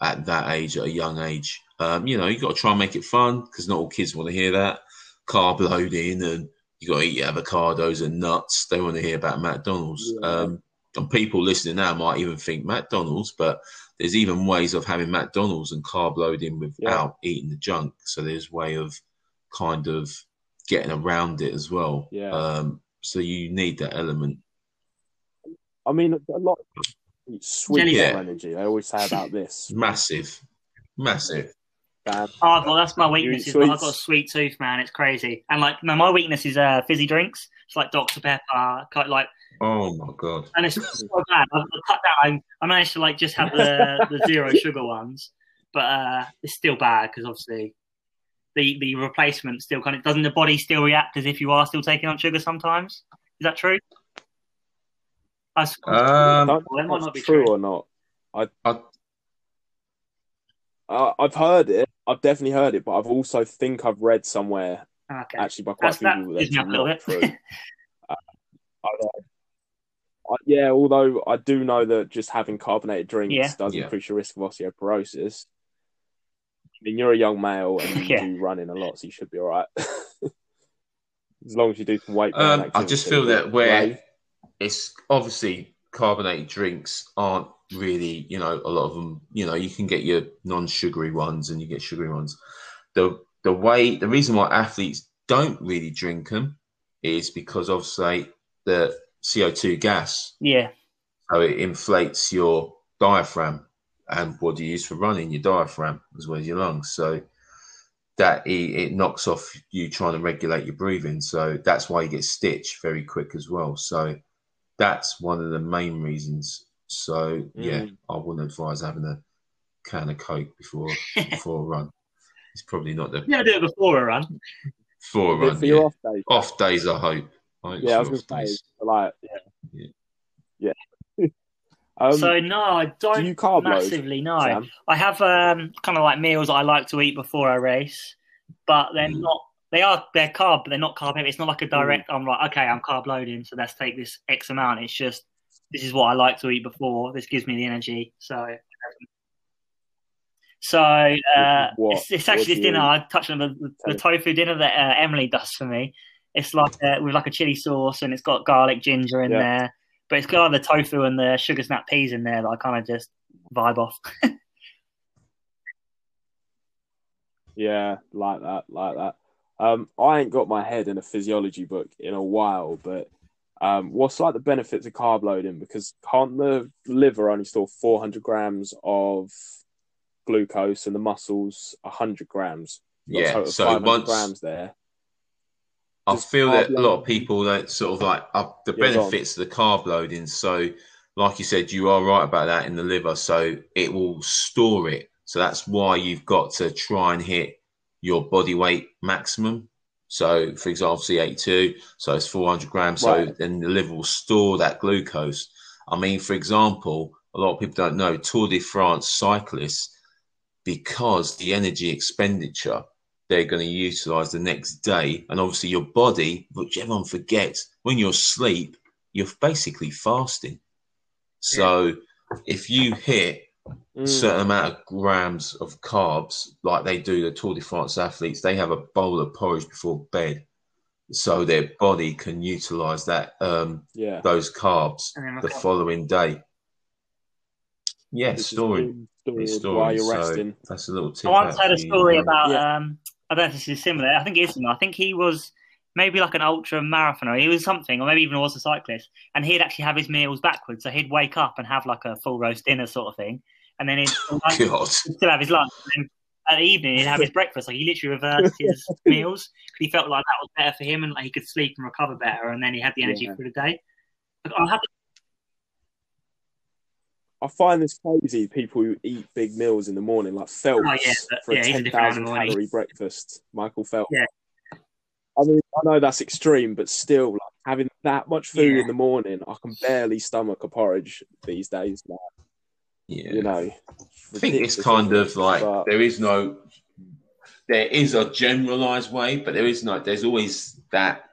at that age, at a young age. Um, you know, you've got to try and make it fun because not all kids want to hear that carb loading and you got to eat avocados and nuts. They want to hear about McDonald's. Yeah. Um, and people listening now might even think McDonald's, but there's even ways of having McDonald's and carb loading without yeah. eating the junk. So there's way of kind of getting around it as well. Yeah. Um, so you need that element. I mean, a lot sweet yeah. energy. I always say about this. (laughs) Massive, massive. Oh, well, that's my weakness. Is I've got a sweet tooth, man. It's crazy. And like, no, my weakness is uh, fizzy drinks. It's like Dr Pepper, like. Oh my god! And it's so bad. I've cut down. I managed to like just have the, the zero (laughs) sugar ones, but uh, it's still bad because obviously the the replacement still kind of doesn't the body still react as if you are still taking on sugar sometimes. Is that true? I, um, that might not be true, true, or not. I, I uh, I've heard it. I've definitely heard it, but I've also think I've read somewhere okay. actually by quite That's, a few people that not true. (laughs) uh, I, yeah, although I do know that just having carbonated drinks yeah. does yeah. increase your risk of osteoporosis. I mean, you're a young male and (laughs) you yeah. do running a lot, so you should be all right. (laughs) as long as you do some weight. Um, I just feel that where it's obviously carbonated drinks aren't really, you know, a lot of them, you know, you can get your non-sugary ones and you get sugary ones. The the way the reason why athletes don't really drink them is because obviously the CO2 gas. Yeah. So it inflates your diaphragm and what do you use for running? Your diaphragm as well as your lungs. So that it, it knocks off you trying to regulate your breathing. So that's why you get stitched very quick as well. So that's one of the main reasons so yeah, mm. I wouldn't advise having a can of Coke before before a run. It's probably not the yeah, do it before a run. Before a run, for yeah. your off days. Off days, I hope. I yeah, I was going to say like yeah, yeah. yeah. (laughs) Um, so no, I don't do you carb massively. Load, no, Sam? I have um, kind of like meals I like to eat before I race, but they're mm. not. They are they're carb, but they're not carb heavy. It's not like a direct. Mm. I'm like, okay, I'm carb loading, so let's take this X amount. It's just this is what I like to eat before. This gives me the energy. So, so uh, it's, it's, actually this dinner. I touched on the, the, tofu dinner that uh, Emily does for me. It's like uh, with like a chili sauce, and it's got garlic, ginger in yeah. there. But it's got like the tofu and the sugar snap peas in there that I kind of just vibe off. (laughs) yeah, like that, like that. Um, I ain't got my head in a physiology book in a while, but um, what's like the benefits of carb loading? Because can't the liver only store 400 grams of glucose and the muscles 100 grams? Yeah, so once grams there. I feel that loading? a lot of people that sort of like uh, the benefits of the carb loading. So, like you said, you are right about that in the liver. So it will store it. So that's why you've got to try and hit your body weight maximum. So, for example, C82, so it's 400 grams. Right. So then the liver will store that glucose. I mean, for example, a lot of people don't know Tour de France cyclists, because the energy expenditure, they're going to utilize the next day. And obviously, your body, which everyone forgets, when you're asleep, you're basically fasting. So if you hit a Mm. certain amount of grams of carbs, like they do the Tour de France athletes, they have a bowl of porridge before bed. So their body can utilize that um, Yeah. those carbs the recover. following day. Yeah, story. story, storing. stored while you're So resting. that's a little tip. I once out heard a story about. Yeah. Um, I don't know if this is similar. I think it is similar. I think he was maybe like an ultra marathoner. He was something, or maybe even was a cyclist, and he'd actually have his meals backwards. So he'd wake up and have like a full roast dinner sort of thing, and then he'd, (laughs) God. he'd still have his lunch. And then at the evening, he'd have his breakfast. Like he literally reversed his (laughs) meals because he felt like that was better for him, and like he could sleep and recover better, and then he had the energy Yeah. for the day. Like, I have to I find this crazy. People who eat big meals in the morning, like Phelps, Oh, yeah, but- for yeah, a he's a ten different thousand animal, calorie breakfast. Michael Phelps. Yeah. I mean, I know that's extreme, but still, like having that much food Yeah. in the morning, I can barely stomach a porridge these days. Like, Yeah. you know, I think it's kind of like But- there is no, there is a generalized way, but there is no, there's always that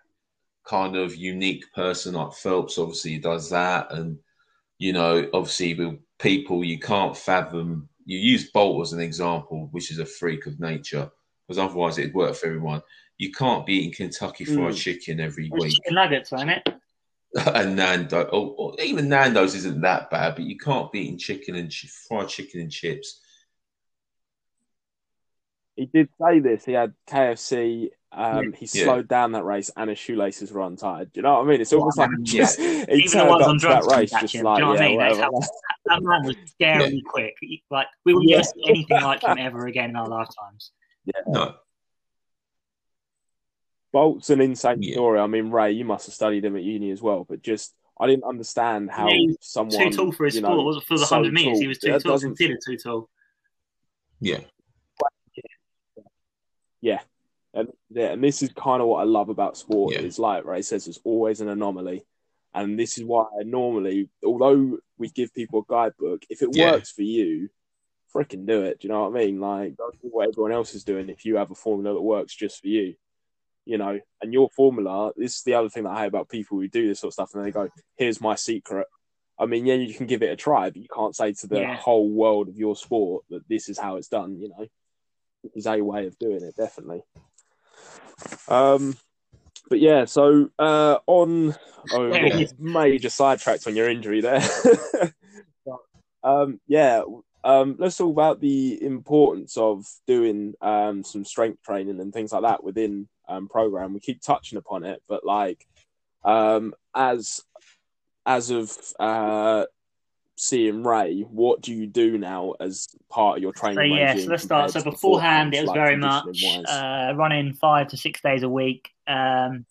kind of unique person like Phelps. Obviously, does that, and you know, obviously with people you can't fathom. You use Bolt as an example, which is a freak of nature, because otherwise it'd work for everyone. You can't be eating Kentucky Fried Mm. Chicken every it was week. chicken nuggets, wasn't it? (laughs) and Nando, or, or even Nando's isn't that bad, but you can't be eating chicken and chi- fried chicken and chips. he did say this. He had KFC. Um, he Yeah. slowed down that race, and his shoelaces were untied. Do you know what I mean? It's Yeah, almost like man. just he Even the turned ones up on to that drugs race just him. like Do you know what I yeah, mean? Whatever. That man was scarily quick. Like we will never see anything like him ever again in our lifetimes. Yeah. No, Bolt's an insane Yeah. story. I mean, Ray, you must have studied him at uni as well, but just I didn't understand how Yeah, he was someone Too tall for his you know, sport. wasn't for the so hundred meters. He was too that tall. doesn't- Considered too tall. Yeah. Yeah, And yeah, and this is kind of what I love about sport. Yeah. Is like Ray says, it's always an anomaly, and this is why normally, although we give people a guidebook, if it Yeah. works for you, freaking do it. Do you know what I mean? Like, don't do what everyone else is doing. If you have a formula that works just for you, you know, and your formula. This is the other thing that I hate about people who do this sort of stuff, and they go, "Here's my secret." I mean, yeah, you can give it a try, but you can't say to the Yeah. whole world of your sport that this is how it's done. You know, this is a way of doing it, definitely. Um, but yeah, so uh, on oh, we Yeah. got major sidetracked on your injury there. But, (laughs) um, yeah, um, let's talk about the importance of doing um, some strength training and things like that within um, program. We keep touching upon it, but like um, as as of uh, seeing Ray, what do you do now as part of your training? So yeah, so let's start. So beforehand, it was like, very much uh, running five to six days a week, um,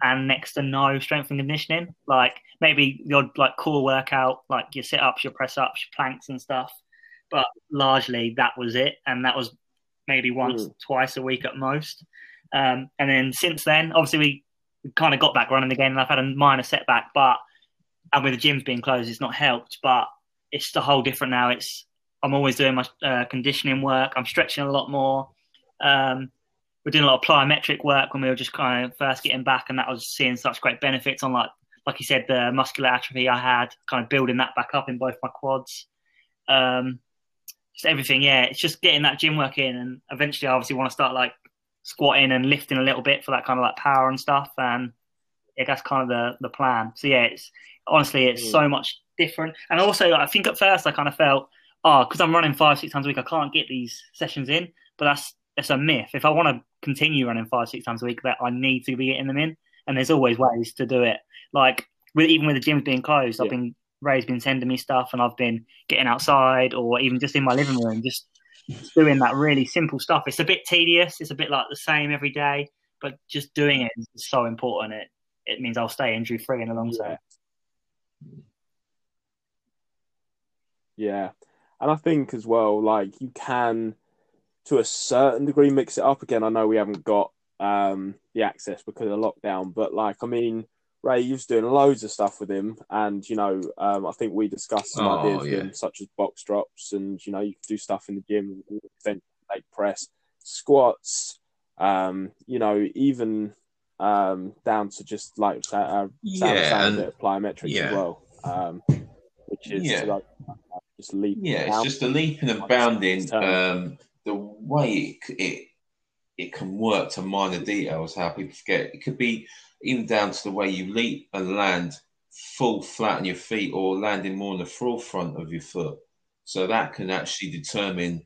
and next to no strength and conditioning. Like maybe your like core workout, like your sit ups, your press ups, your planks and stuff. But largely that was it, and that was maybe once, Mm. twice a week at most. Um, and then since then, obviously we, we kind of got back running again, and I've had a minor setback, but and with the gyms being closed, it's not helped. But it's the whole different now. It's I'm always doing my uh, conditioning work. I'm stretching a lot more. Um, we're doing a lot of plyometric work when we were just kind of first getting back, and that was seeing such great benefits on like like you said the muscular atrophy I had, kind of building that back up in both my quads. Um, just everything, yeah. It's just getting that gym work in, and eventually, I obviously want to start like squatting and lifting a little bit for that kind of like power and stuff. And yeah, that's kind of the the plan. So yeah, it's honestly it's Mm. so much different. And also, I think at first I kind of felt, oh, because I'm running five six times a week, I can't get these sessions in. But that's that's a myth. If I want to continue running five six times a week, that I need to be getting them in. And there's always ways to do it. Like with even with the gyms being closed, I've been Ray's been sending me stuff, and I've been getting outside or even just in my living room, just doing that really simple stuff. It's a bit tedious. It's a bit like the same every day, but just doing it is so important. It it means I'll stay injury free in the long term. Yeah. And I think as well, like you can to a certain degree mix it up again. I know we haven't got um the access because of lockdown, but like I mean Ray, you was doing loads of stuff with him and you know, um I think we discussed some Oh, ideas yeah. him, such as box drops and you know, you can do stuff in the gym, then leg press, squats, Um, you know, even um, down to just like uh, uh, Yeah, and- plyometrics yeah. as well, um, which is Yeah. like just leap. Yeah, it's just the leaping and bounding. Turn. Um, the way it, it it can work to minor details, how people forget. It could be even down to the way you leap and land full flat on your feet, or landing more on the forefront of your foot. So that can actually determine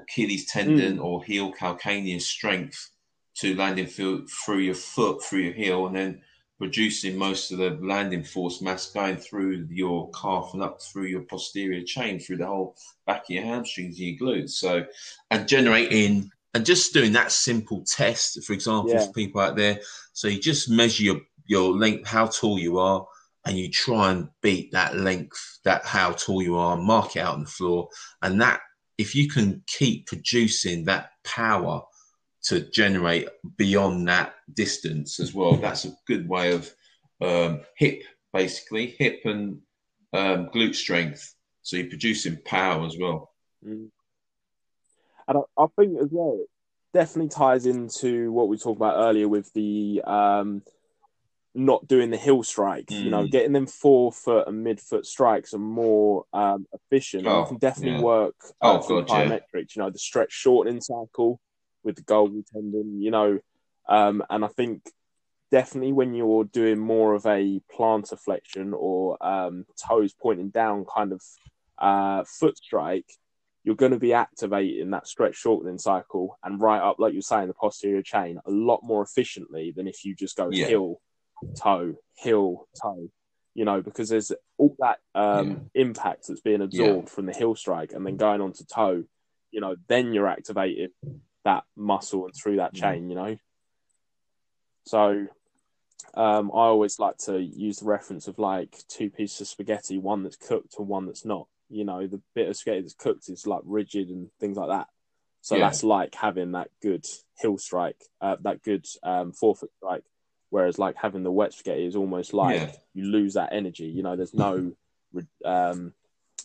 Achilles tendon or heel calcaneus strength to landing through, through your foot, through your heel, and then producing most of the landing force mass going through your calf and up through your posterior chain, through the whole back of your hamstrings and your glutes. So, and generating and just doing that simple test, for example, Yeah. for people out there. So you just measure your, your length, how tall you are, and you try and beat that length, that how tall you are, mark it out on the floor. And that, if you can keep producing that power to generate beyond that distance as well, that's a good way of um, hip, basically, hip and um, glute strength. So you're producing power as well. Mm. And I, I think as well, it definitely ties into what we talked about earlier with the um, not doing the heel strike. You know, Mm. getting them forefoot and midfoot strikes are more um, efficient. Oh, you can definitely yeah. work Oh, uh, through God, yeah. You know, the stretch shortening cycle with the Golgi tendon. You know, um, and I think definitely when you're doing more of a plantar flexion or um, toes pointing down kind of uh, foot strike, you're going to be activating that stretch shortening cycle and right up, like you're saying, the posterior chain a lot more efficiently than if you just go Yeah. heel, toe, heel, toe. You know, because there's all that um, impact that's being absorbed from the heel strike and then going on to toe. You know, then you're activating that muscle and through that Mm. chain. You know, so um, I always like to use the reference of like two pieces of spaghetti, one that's cooked and one that's not. You know, the bit of spaghetti that's cooked is like rigid and things like that. So Yeah. that's like having that good heel strike, uh, that good um, forefoot strike. Whereas like having the wet spaghetti is almost like Yeah. you lose that energy. You know, there's no (laughs) um,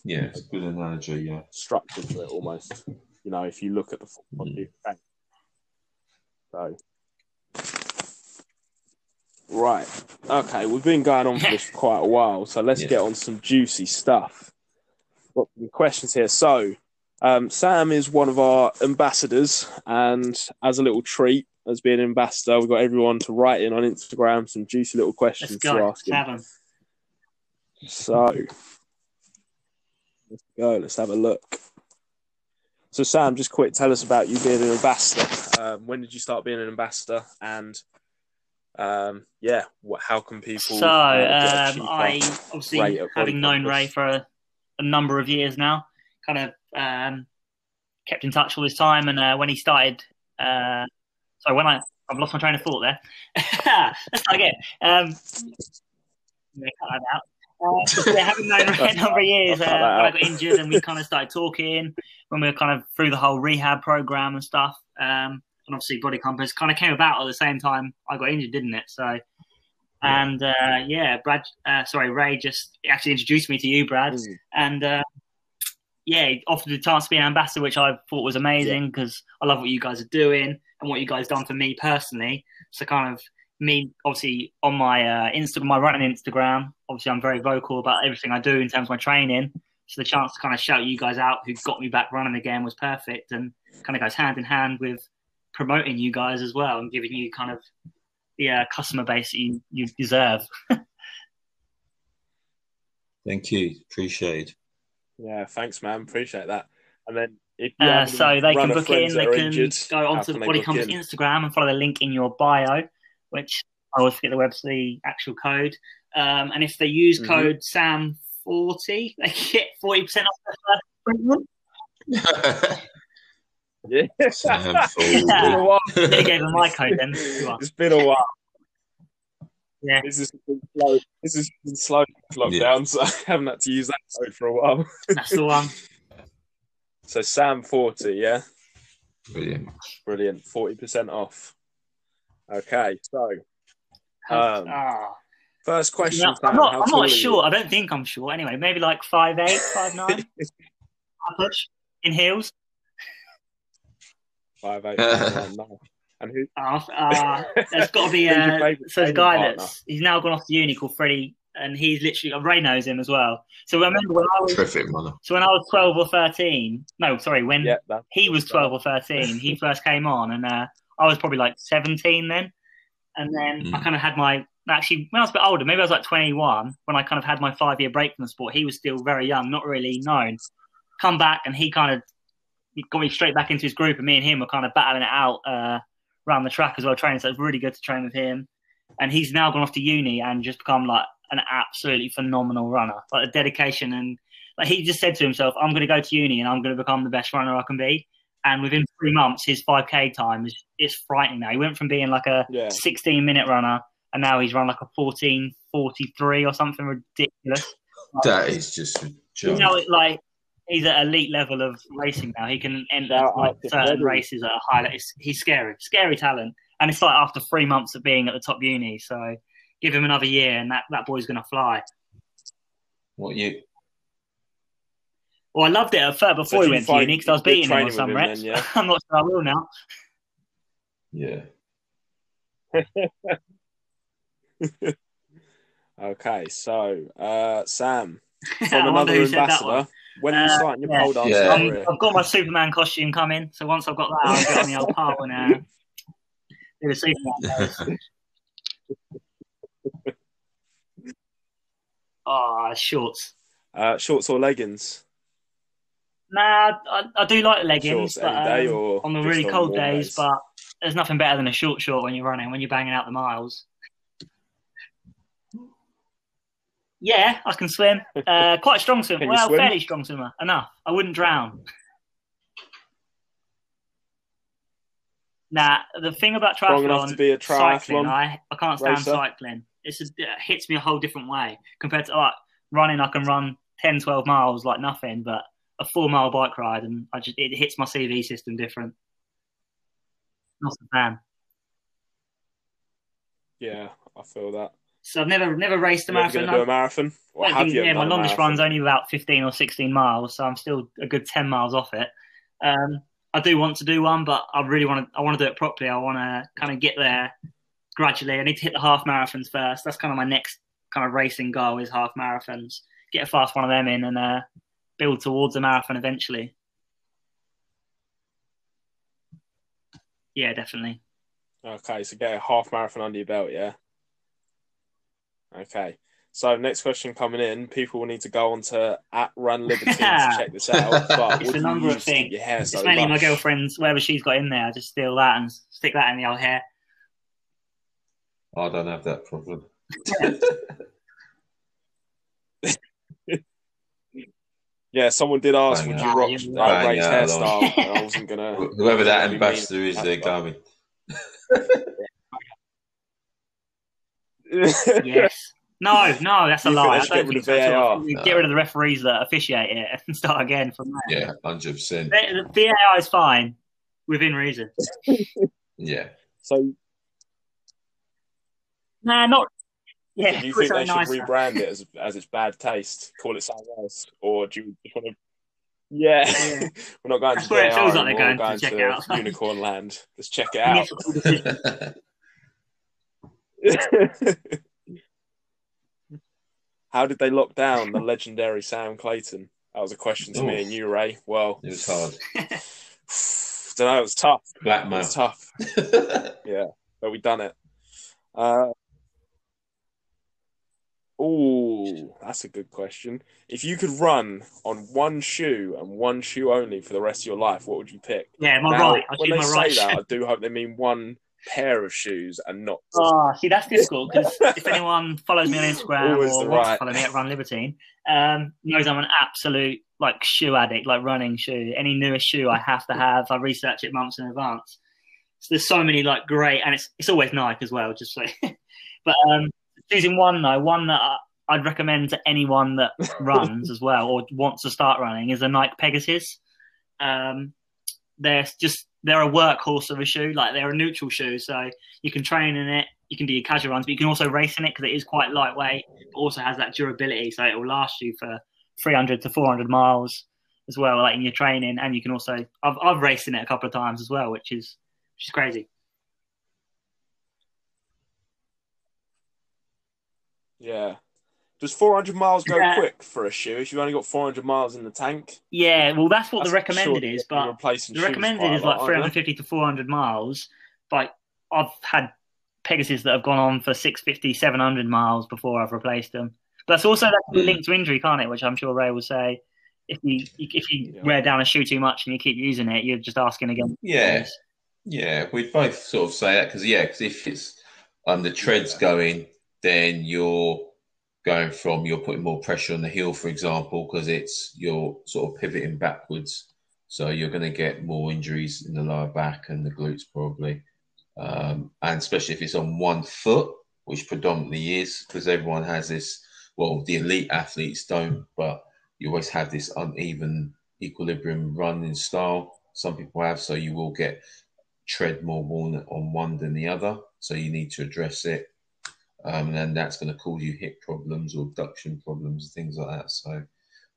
Yeah, it's a good analogy. Yeah. structure to it almost. You know, if you look at the Mm. so right, okay, we've been going on for this for (laughs) quite a while, so let's Yeah. get on some juicy stuff. Got some questions here. So, um, Sam is one of our ambassadors, and as a little treat, as being an ambassador, we've got everyone to write in on Instagram some juicy little Let's questions to ask him. Have 'em. So let's go. Let's have a look. So Sam, just quick, tell us about you being an ambassador. Um, when did you start being an ambassador? And um, yeah, what, how can people? So, uh, um, I obviously, having known? Ray for a, a number of years now, kind of um, kept in touch all this time. And uh, when he started, uh, so when I, I've lost my train of thought there. (laughs) Let's start again. Um, I'm cut that out. Uh, yeah, having known Ray a number of years, uh, I got injured and we kind of started talking, when we were kind of through the whole rehab program and stuff. Um, and obviously, Body Compass kind of came about at the same time I got injured, didn't it? So, and uh, yeah, Brad, uh, sorry, Ray just actually introduced me to you, Brad, Mm. and uh, yeah, he offered the chance to be an ambassador, which I thought was amazing because I love what you guys are doing and what you guys done for me personally. So, kind of me, obviously, on my uh, Instagram, my running Instagram, obviously, I'm very vocal about everything I do in terms of my training. So, the chance to kind of shout you guys out who got me back running again was perfect and kind of goes hand in hand with promoting you guys as well and giving you kind of the uh, customer base that you, you deserve. (laughs) Thank you. Appreciate. Yeah, thanks, man. Appreciate that. And then if you Uh, so they can book in, they can injured, go how onto the Body book Instagram and follow the link in your bio, which I always forget the web's the actual code. Um, and if they use Mhm. code SAM40, (laughs) they get 40% off their first appointment. (laughs) Yeah, Sam it's (laughs) been a while. They gave them my code then. It's been a while. Yeah. This is been slow. This has been slow lockdown, so I haven't had to use that code for a while. That's the one. So Sam forty, yeah, Brilliant. brilliant, forty percent off. Okay, so Um, Ah. first question, Yeah, I'm not, I'm not are you? sure. I don't think I'm sure. Anyway, maybe like 5'8, 5'9. (laughs) Push in heels. Five eight. five. (laughs) And who? Uh, uh, there's got to be (laughs) a so the guy partner? that's he's now gone off to uni called Freddie, and he's literally Ray knows him as well. So remember when I was Terrific runner. so when I was twelve or thirteen. No, sorry, when Yeah, he was twelve or thirteen, he first came on, and uh, I was probably like seventeen then. And then I Mm. kind of had my actually when I was a bit older, maybe I was like twenty one when I kind of had my five year break from the sport. He was still very young, not really known. Come back, and he kind of got me straight back into his group, and me and him were kind of battling it out uh, around the track as well, training. So it was really good to train with him. And he's now gone off to uni and just become like an absolutely phenomenal runner. Like the dedication and like he just said to himself, "I'm going to go to uni and I'm going to become the best runner I can be." And within three months, his 5K time is it's frightening now. He went from being like a Yeah. 16 minute runner, and now he's run like a 14:43 or something ridiculous. (laughs) That is just a You know, it, like he's at elite level of racing now. He can out like certain races at a high. level. He's scary, scary talent, and it's like after three months of being at the top uni. So give him another year, and that, that boy's going to fly. What you? Well, I loved it at first before So he went to uni because I was beating him training on some him reps. then, yeah? (laughs) I'm not sure I will now. Yeah. (laughs) Okay, so uh, Sam, (laughs) from another who said that one. ambassador. When are you Uh, starting your yeah. pole dance? Yeah. Um, career? I've got my Superman costume coming, so once I've got that, I'll get on the old pole and uh, do the Superman. pose. Oh, shorts. Uh, shorts or leggings? Nah, I, I do like the leggings but, um, on the really cold days, days? but there's nothing better than a short short when you're running, when you're banging out the miles. Yeah, I can swim. (laughs) Uh, quite a strong swimmer. Well, swim? fairly strong swimmer. Enough. I wouldn't drown. Nah, the thing about enough triathlon, to be a cycling, I, I can't stand racer? cycling. It's a, it hits me a whole different way compared to like running. I can run 10, 12 miles like nothing, but a four mile bike ride, and I just it hits my CV system different. Not a fan. Yeah, I feel that. So I've never never raced a You ever marathon. do a marathon? Or have think, you yeah, my longest run's only about 15 or 16 miles, so I'm still a good 10 miles off it. Um, I do want to do one, but I really want to. I want to do it properly. I want to kind of get there gradually. I need to hit the half marathons first. That's kind of my next kind of racing goal is half marathons. Get a fast one of them in and uh, build towards a marathon eventually. Yeah, definitely. Okay, so get a half marathon under your belt, yeah? Okay. So next question coming in, people will need to go on to at Run Liberty to (laughs) check this out. But It's a number of use to keep things. It's so mainly my girlfriend's whatever she's got in there. I just steal that and stick that in the old hair. I don't have that problem. (laughs) Yeah, someone did ask, Bang would you rock Yeah, uh, bang Ray's hairstyle? (laughs) I wasn't gonna. (laughs) Whoever that wasn't gonna be ambassador is, they're going. (laughs) Yes. No, no, that's a You lie. I don't get rid think of so at all. VAR? You Get rid of the referees that officiate it and start again from there. Yeah, hundred percent. The, the VAR is fine within reason. Yeah, so, Nah, not. Yeah, do you think they should nicer. rebrand it as as its bad taste, call it something else, or do you just want to? Yeah, Yeah. (laughs) we're not going That's to where it VAR feels like they're anymore, going to we're check it out. to Unicorn Land. Let's check it out. it's a cool decision. (laughs) How did they lock down the legendary Sam Clayton? That was a question to me and you, Ray. Well, it was hard. (sighs) don't know. It was tough. It Blackmail. was tough. (laughs) Yeah, but we done it. Uh, oh, that's a good question. If you could run on one shoe and one shoe only for the rest of your life, what would you pick? Yeah, my Now, right. I when they say right. that, I do hope they mean one pair of shoes and not. Oh, (laughs) see, that's difficult because if anyone follows me on Instagram Always or wants right. to follow me at Run Libertine, um, knows I'm an absolute like shoe addict, like running shoe. Any newest shoe I have to have. I research it months in advance. So there's so many like great, and it's it's always Nike as well. Just so, (laughs) but um, choosing one though, one that I'd recommend to anyone that (laughs) runs as well or wants to start running is a Nike Pegasus. Um, they're just they're a workhorse of a shoe. Like they're a neutral shoe, so you can train in it. You can do your casual runs, but you can also race in it because it is quite lightweight. But also has that durability, so it will last you for 300 to 400 miles as well, like in your training. And you can also I've I've raced in it a couple of times as well, which is which is crazy. Yeah. Does 400 miles go Yeah. quick for a shoe if you've only got 400 miles in the tank? Yeah, well, that's what the recommended sure is, but the recommended is like aren't 350 to 400 miles. But I've had Pegasus that have gone on for 650, 700 miles before I've replaced them. But that's also that can be Mm. linked to injury, can't it? Which I'm sure Ray will say. If you if you Yeah. wear down a shoe too much and you keep using it, you're just asking again. Yeah, yeah, we'd both sort of say that because yeah, because if it's um the tread's Yeah. going, then you're going from you're putting more pressure on the heel, for example, because it's you're sort of pivoting backwards, so you're going to get more injuries in the lower back and the glutes probably, um, and especially if it's on one foot, which predominantly is because everyone has this. Well, the elite athletes don't, but you always have this uneven equilibrium running style. Some people have, so you will get tread more worn on one than the other. So you need to address it. Um, and then that's going to cause you hip problems or abduction problems, things like that. So,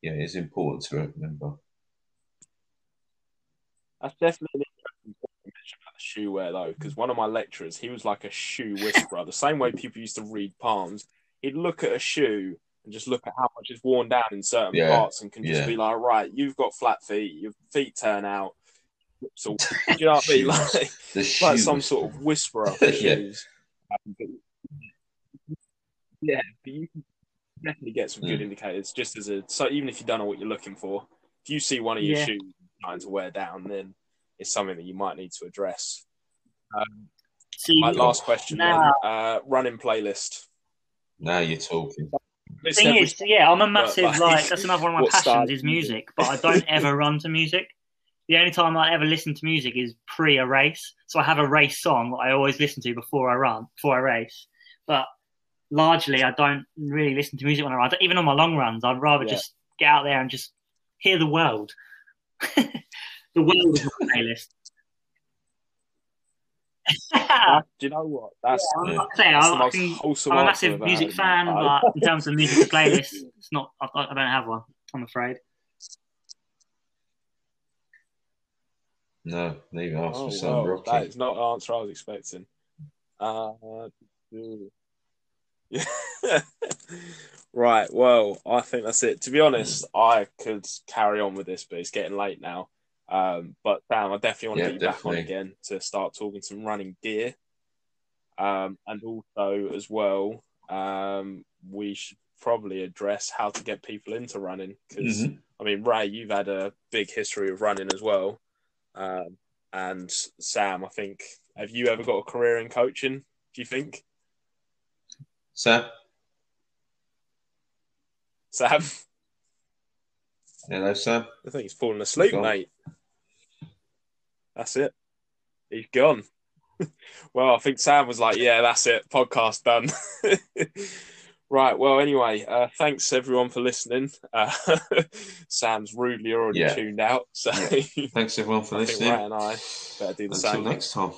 yeah, it's important to remember. That's definitely an interesting point you mentioned about the shoe wear, though, because one of my lecturers, he was like a shoe whisperer. the same way people used to read palms, he'd look at a shoe and just look at how much is worn down in certain Yeah, parts and can just yeah. be like, right, you've got flat feet, your feet turn out. So, you know what I mean? (laughs) Like, like some sort of whisperer (laughs) for Yeah. Um, yeah, but you can definitely get some good Mm. indicators just as a so even if you don't know what you're looking for, if you see one of your Yeah. shoes starting to wear down, then it's something that you might need to address. Um, See, my last question, then, uh, running playlist. Now you're talking. List thing is, yeah, I'm a massive like, like, that's another one of my what style passions is do you do? music, but I don't (laughs) ever run to music. The only time I ever listen to music is pre a race. So I have a race song that I always listen to before I run, before I race. But largely, I don't really listen to music when I run. Even on my long runs, I'd rather Yeah. just get out there and just hear the world. (laughs) the world is my playlist. (laughs) Do you know what? That's, I'm Yeah. not saying, that's I- the most I'm a massive music heard, fan, mate. but in terms of music (laughs) playlist, it's not. I, I don't have one. I'm afraid. No, neither asked Oh, for some well, Rocky. that is not the answer I was expecting. Uh, yeah. (laughs) right. Well, I think that's it. To be honest, I could carry on with this, but it's getting late now. Um, but Sam, I definitely want to Yeah, get you back on again to start talking some running gear. Um, and also as well, um, we should probably address how to get people into running because Mhm. I mean, Ray, you've had a big history of running as well. Um, and Sam, I think, have you ever got a career in coaching? Do you think, Sam? Sam? Hello, Sam. I think he's fallen asleep, Gone. mate. That's it. He's gone. (laughs) well, I think Sam was like, "Yeah, that's it. Podcast done." (laughs) right. Well, anyway, uh, thanks everyone for listening. Uh, (laughs) Sam's rudely already Yeah. tuned out, so Yeah. Thanks everyone for listening. And I better do the Until same. next time.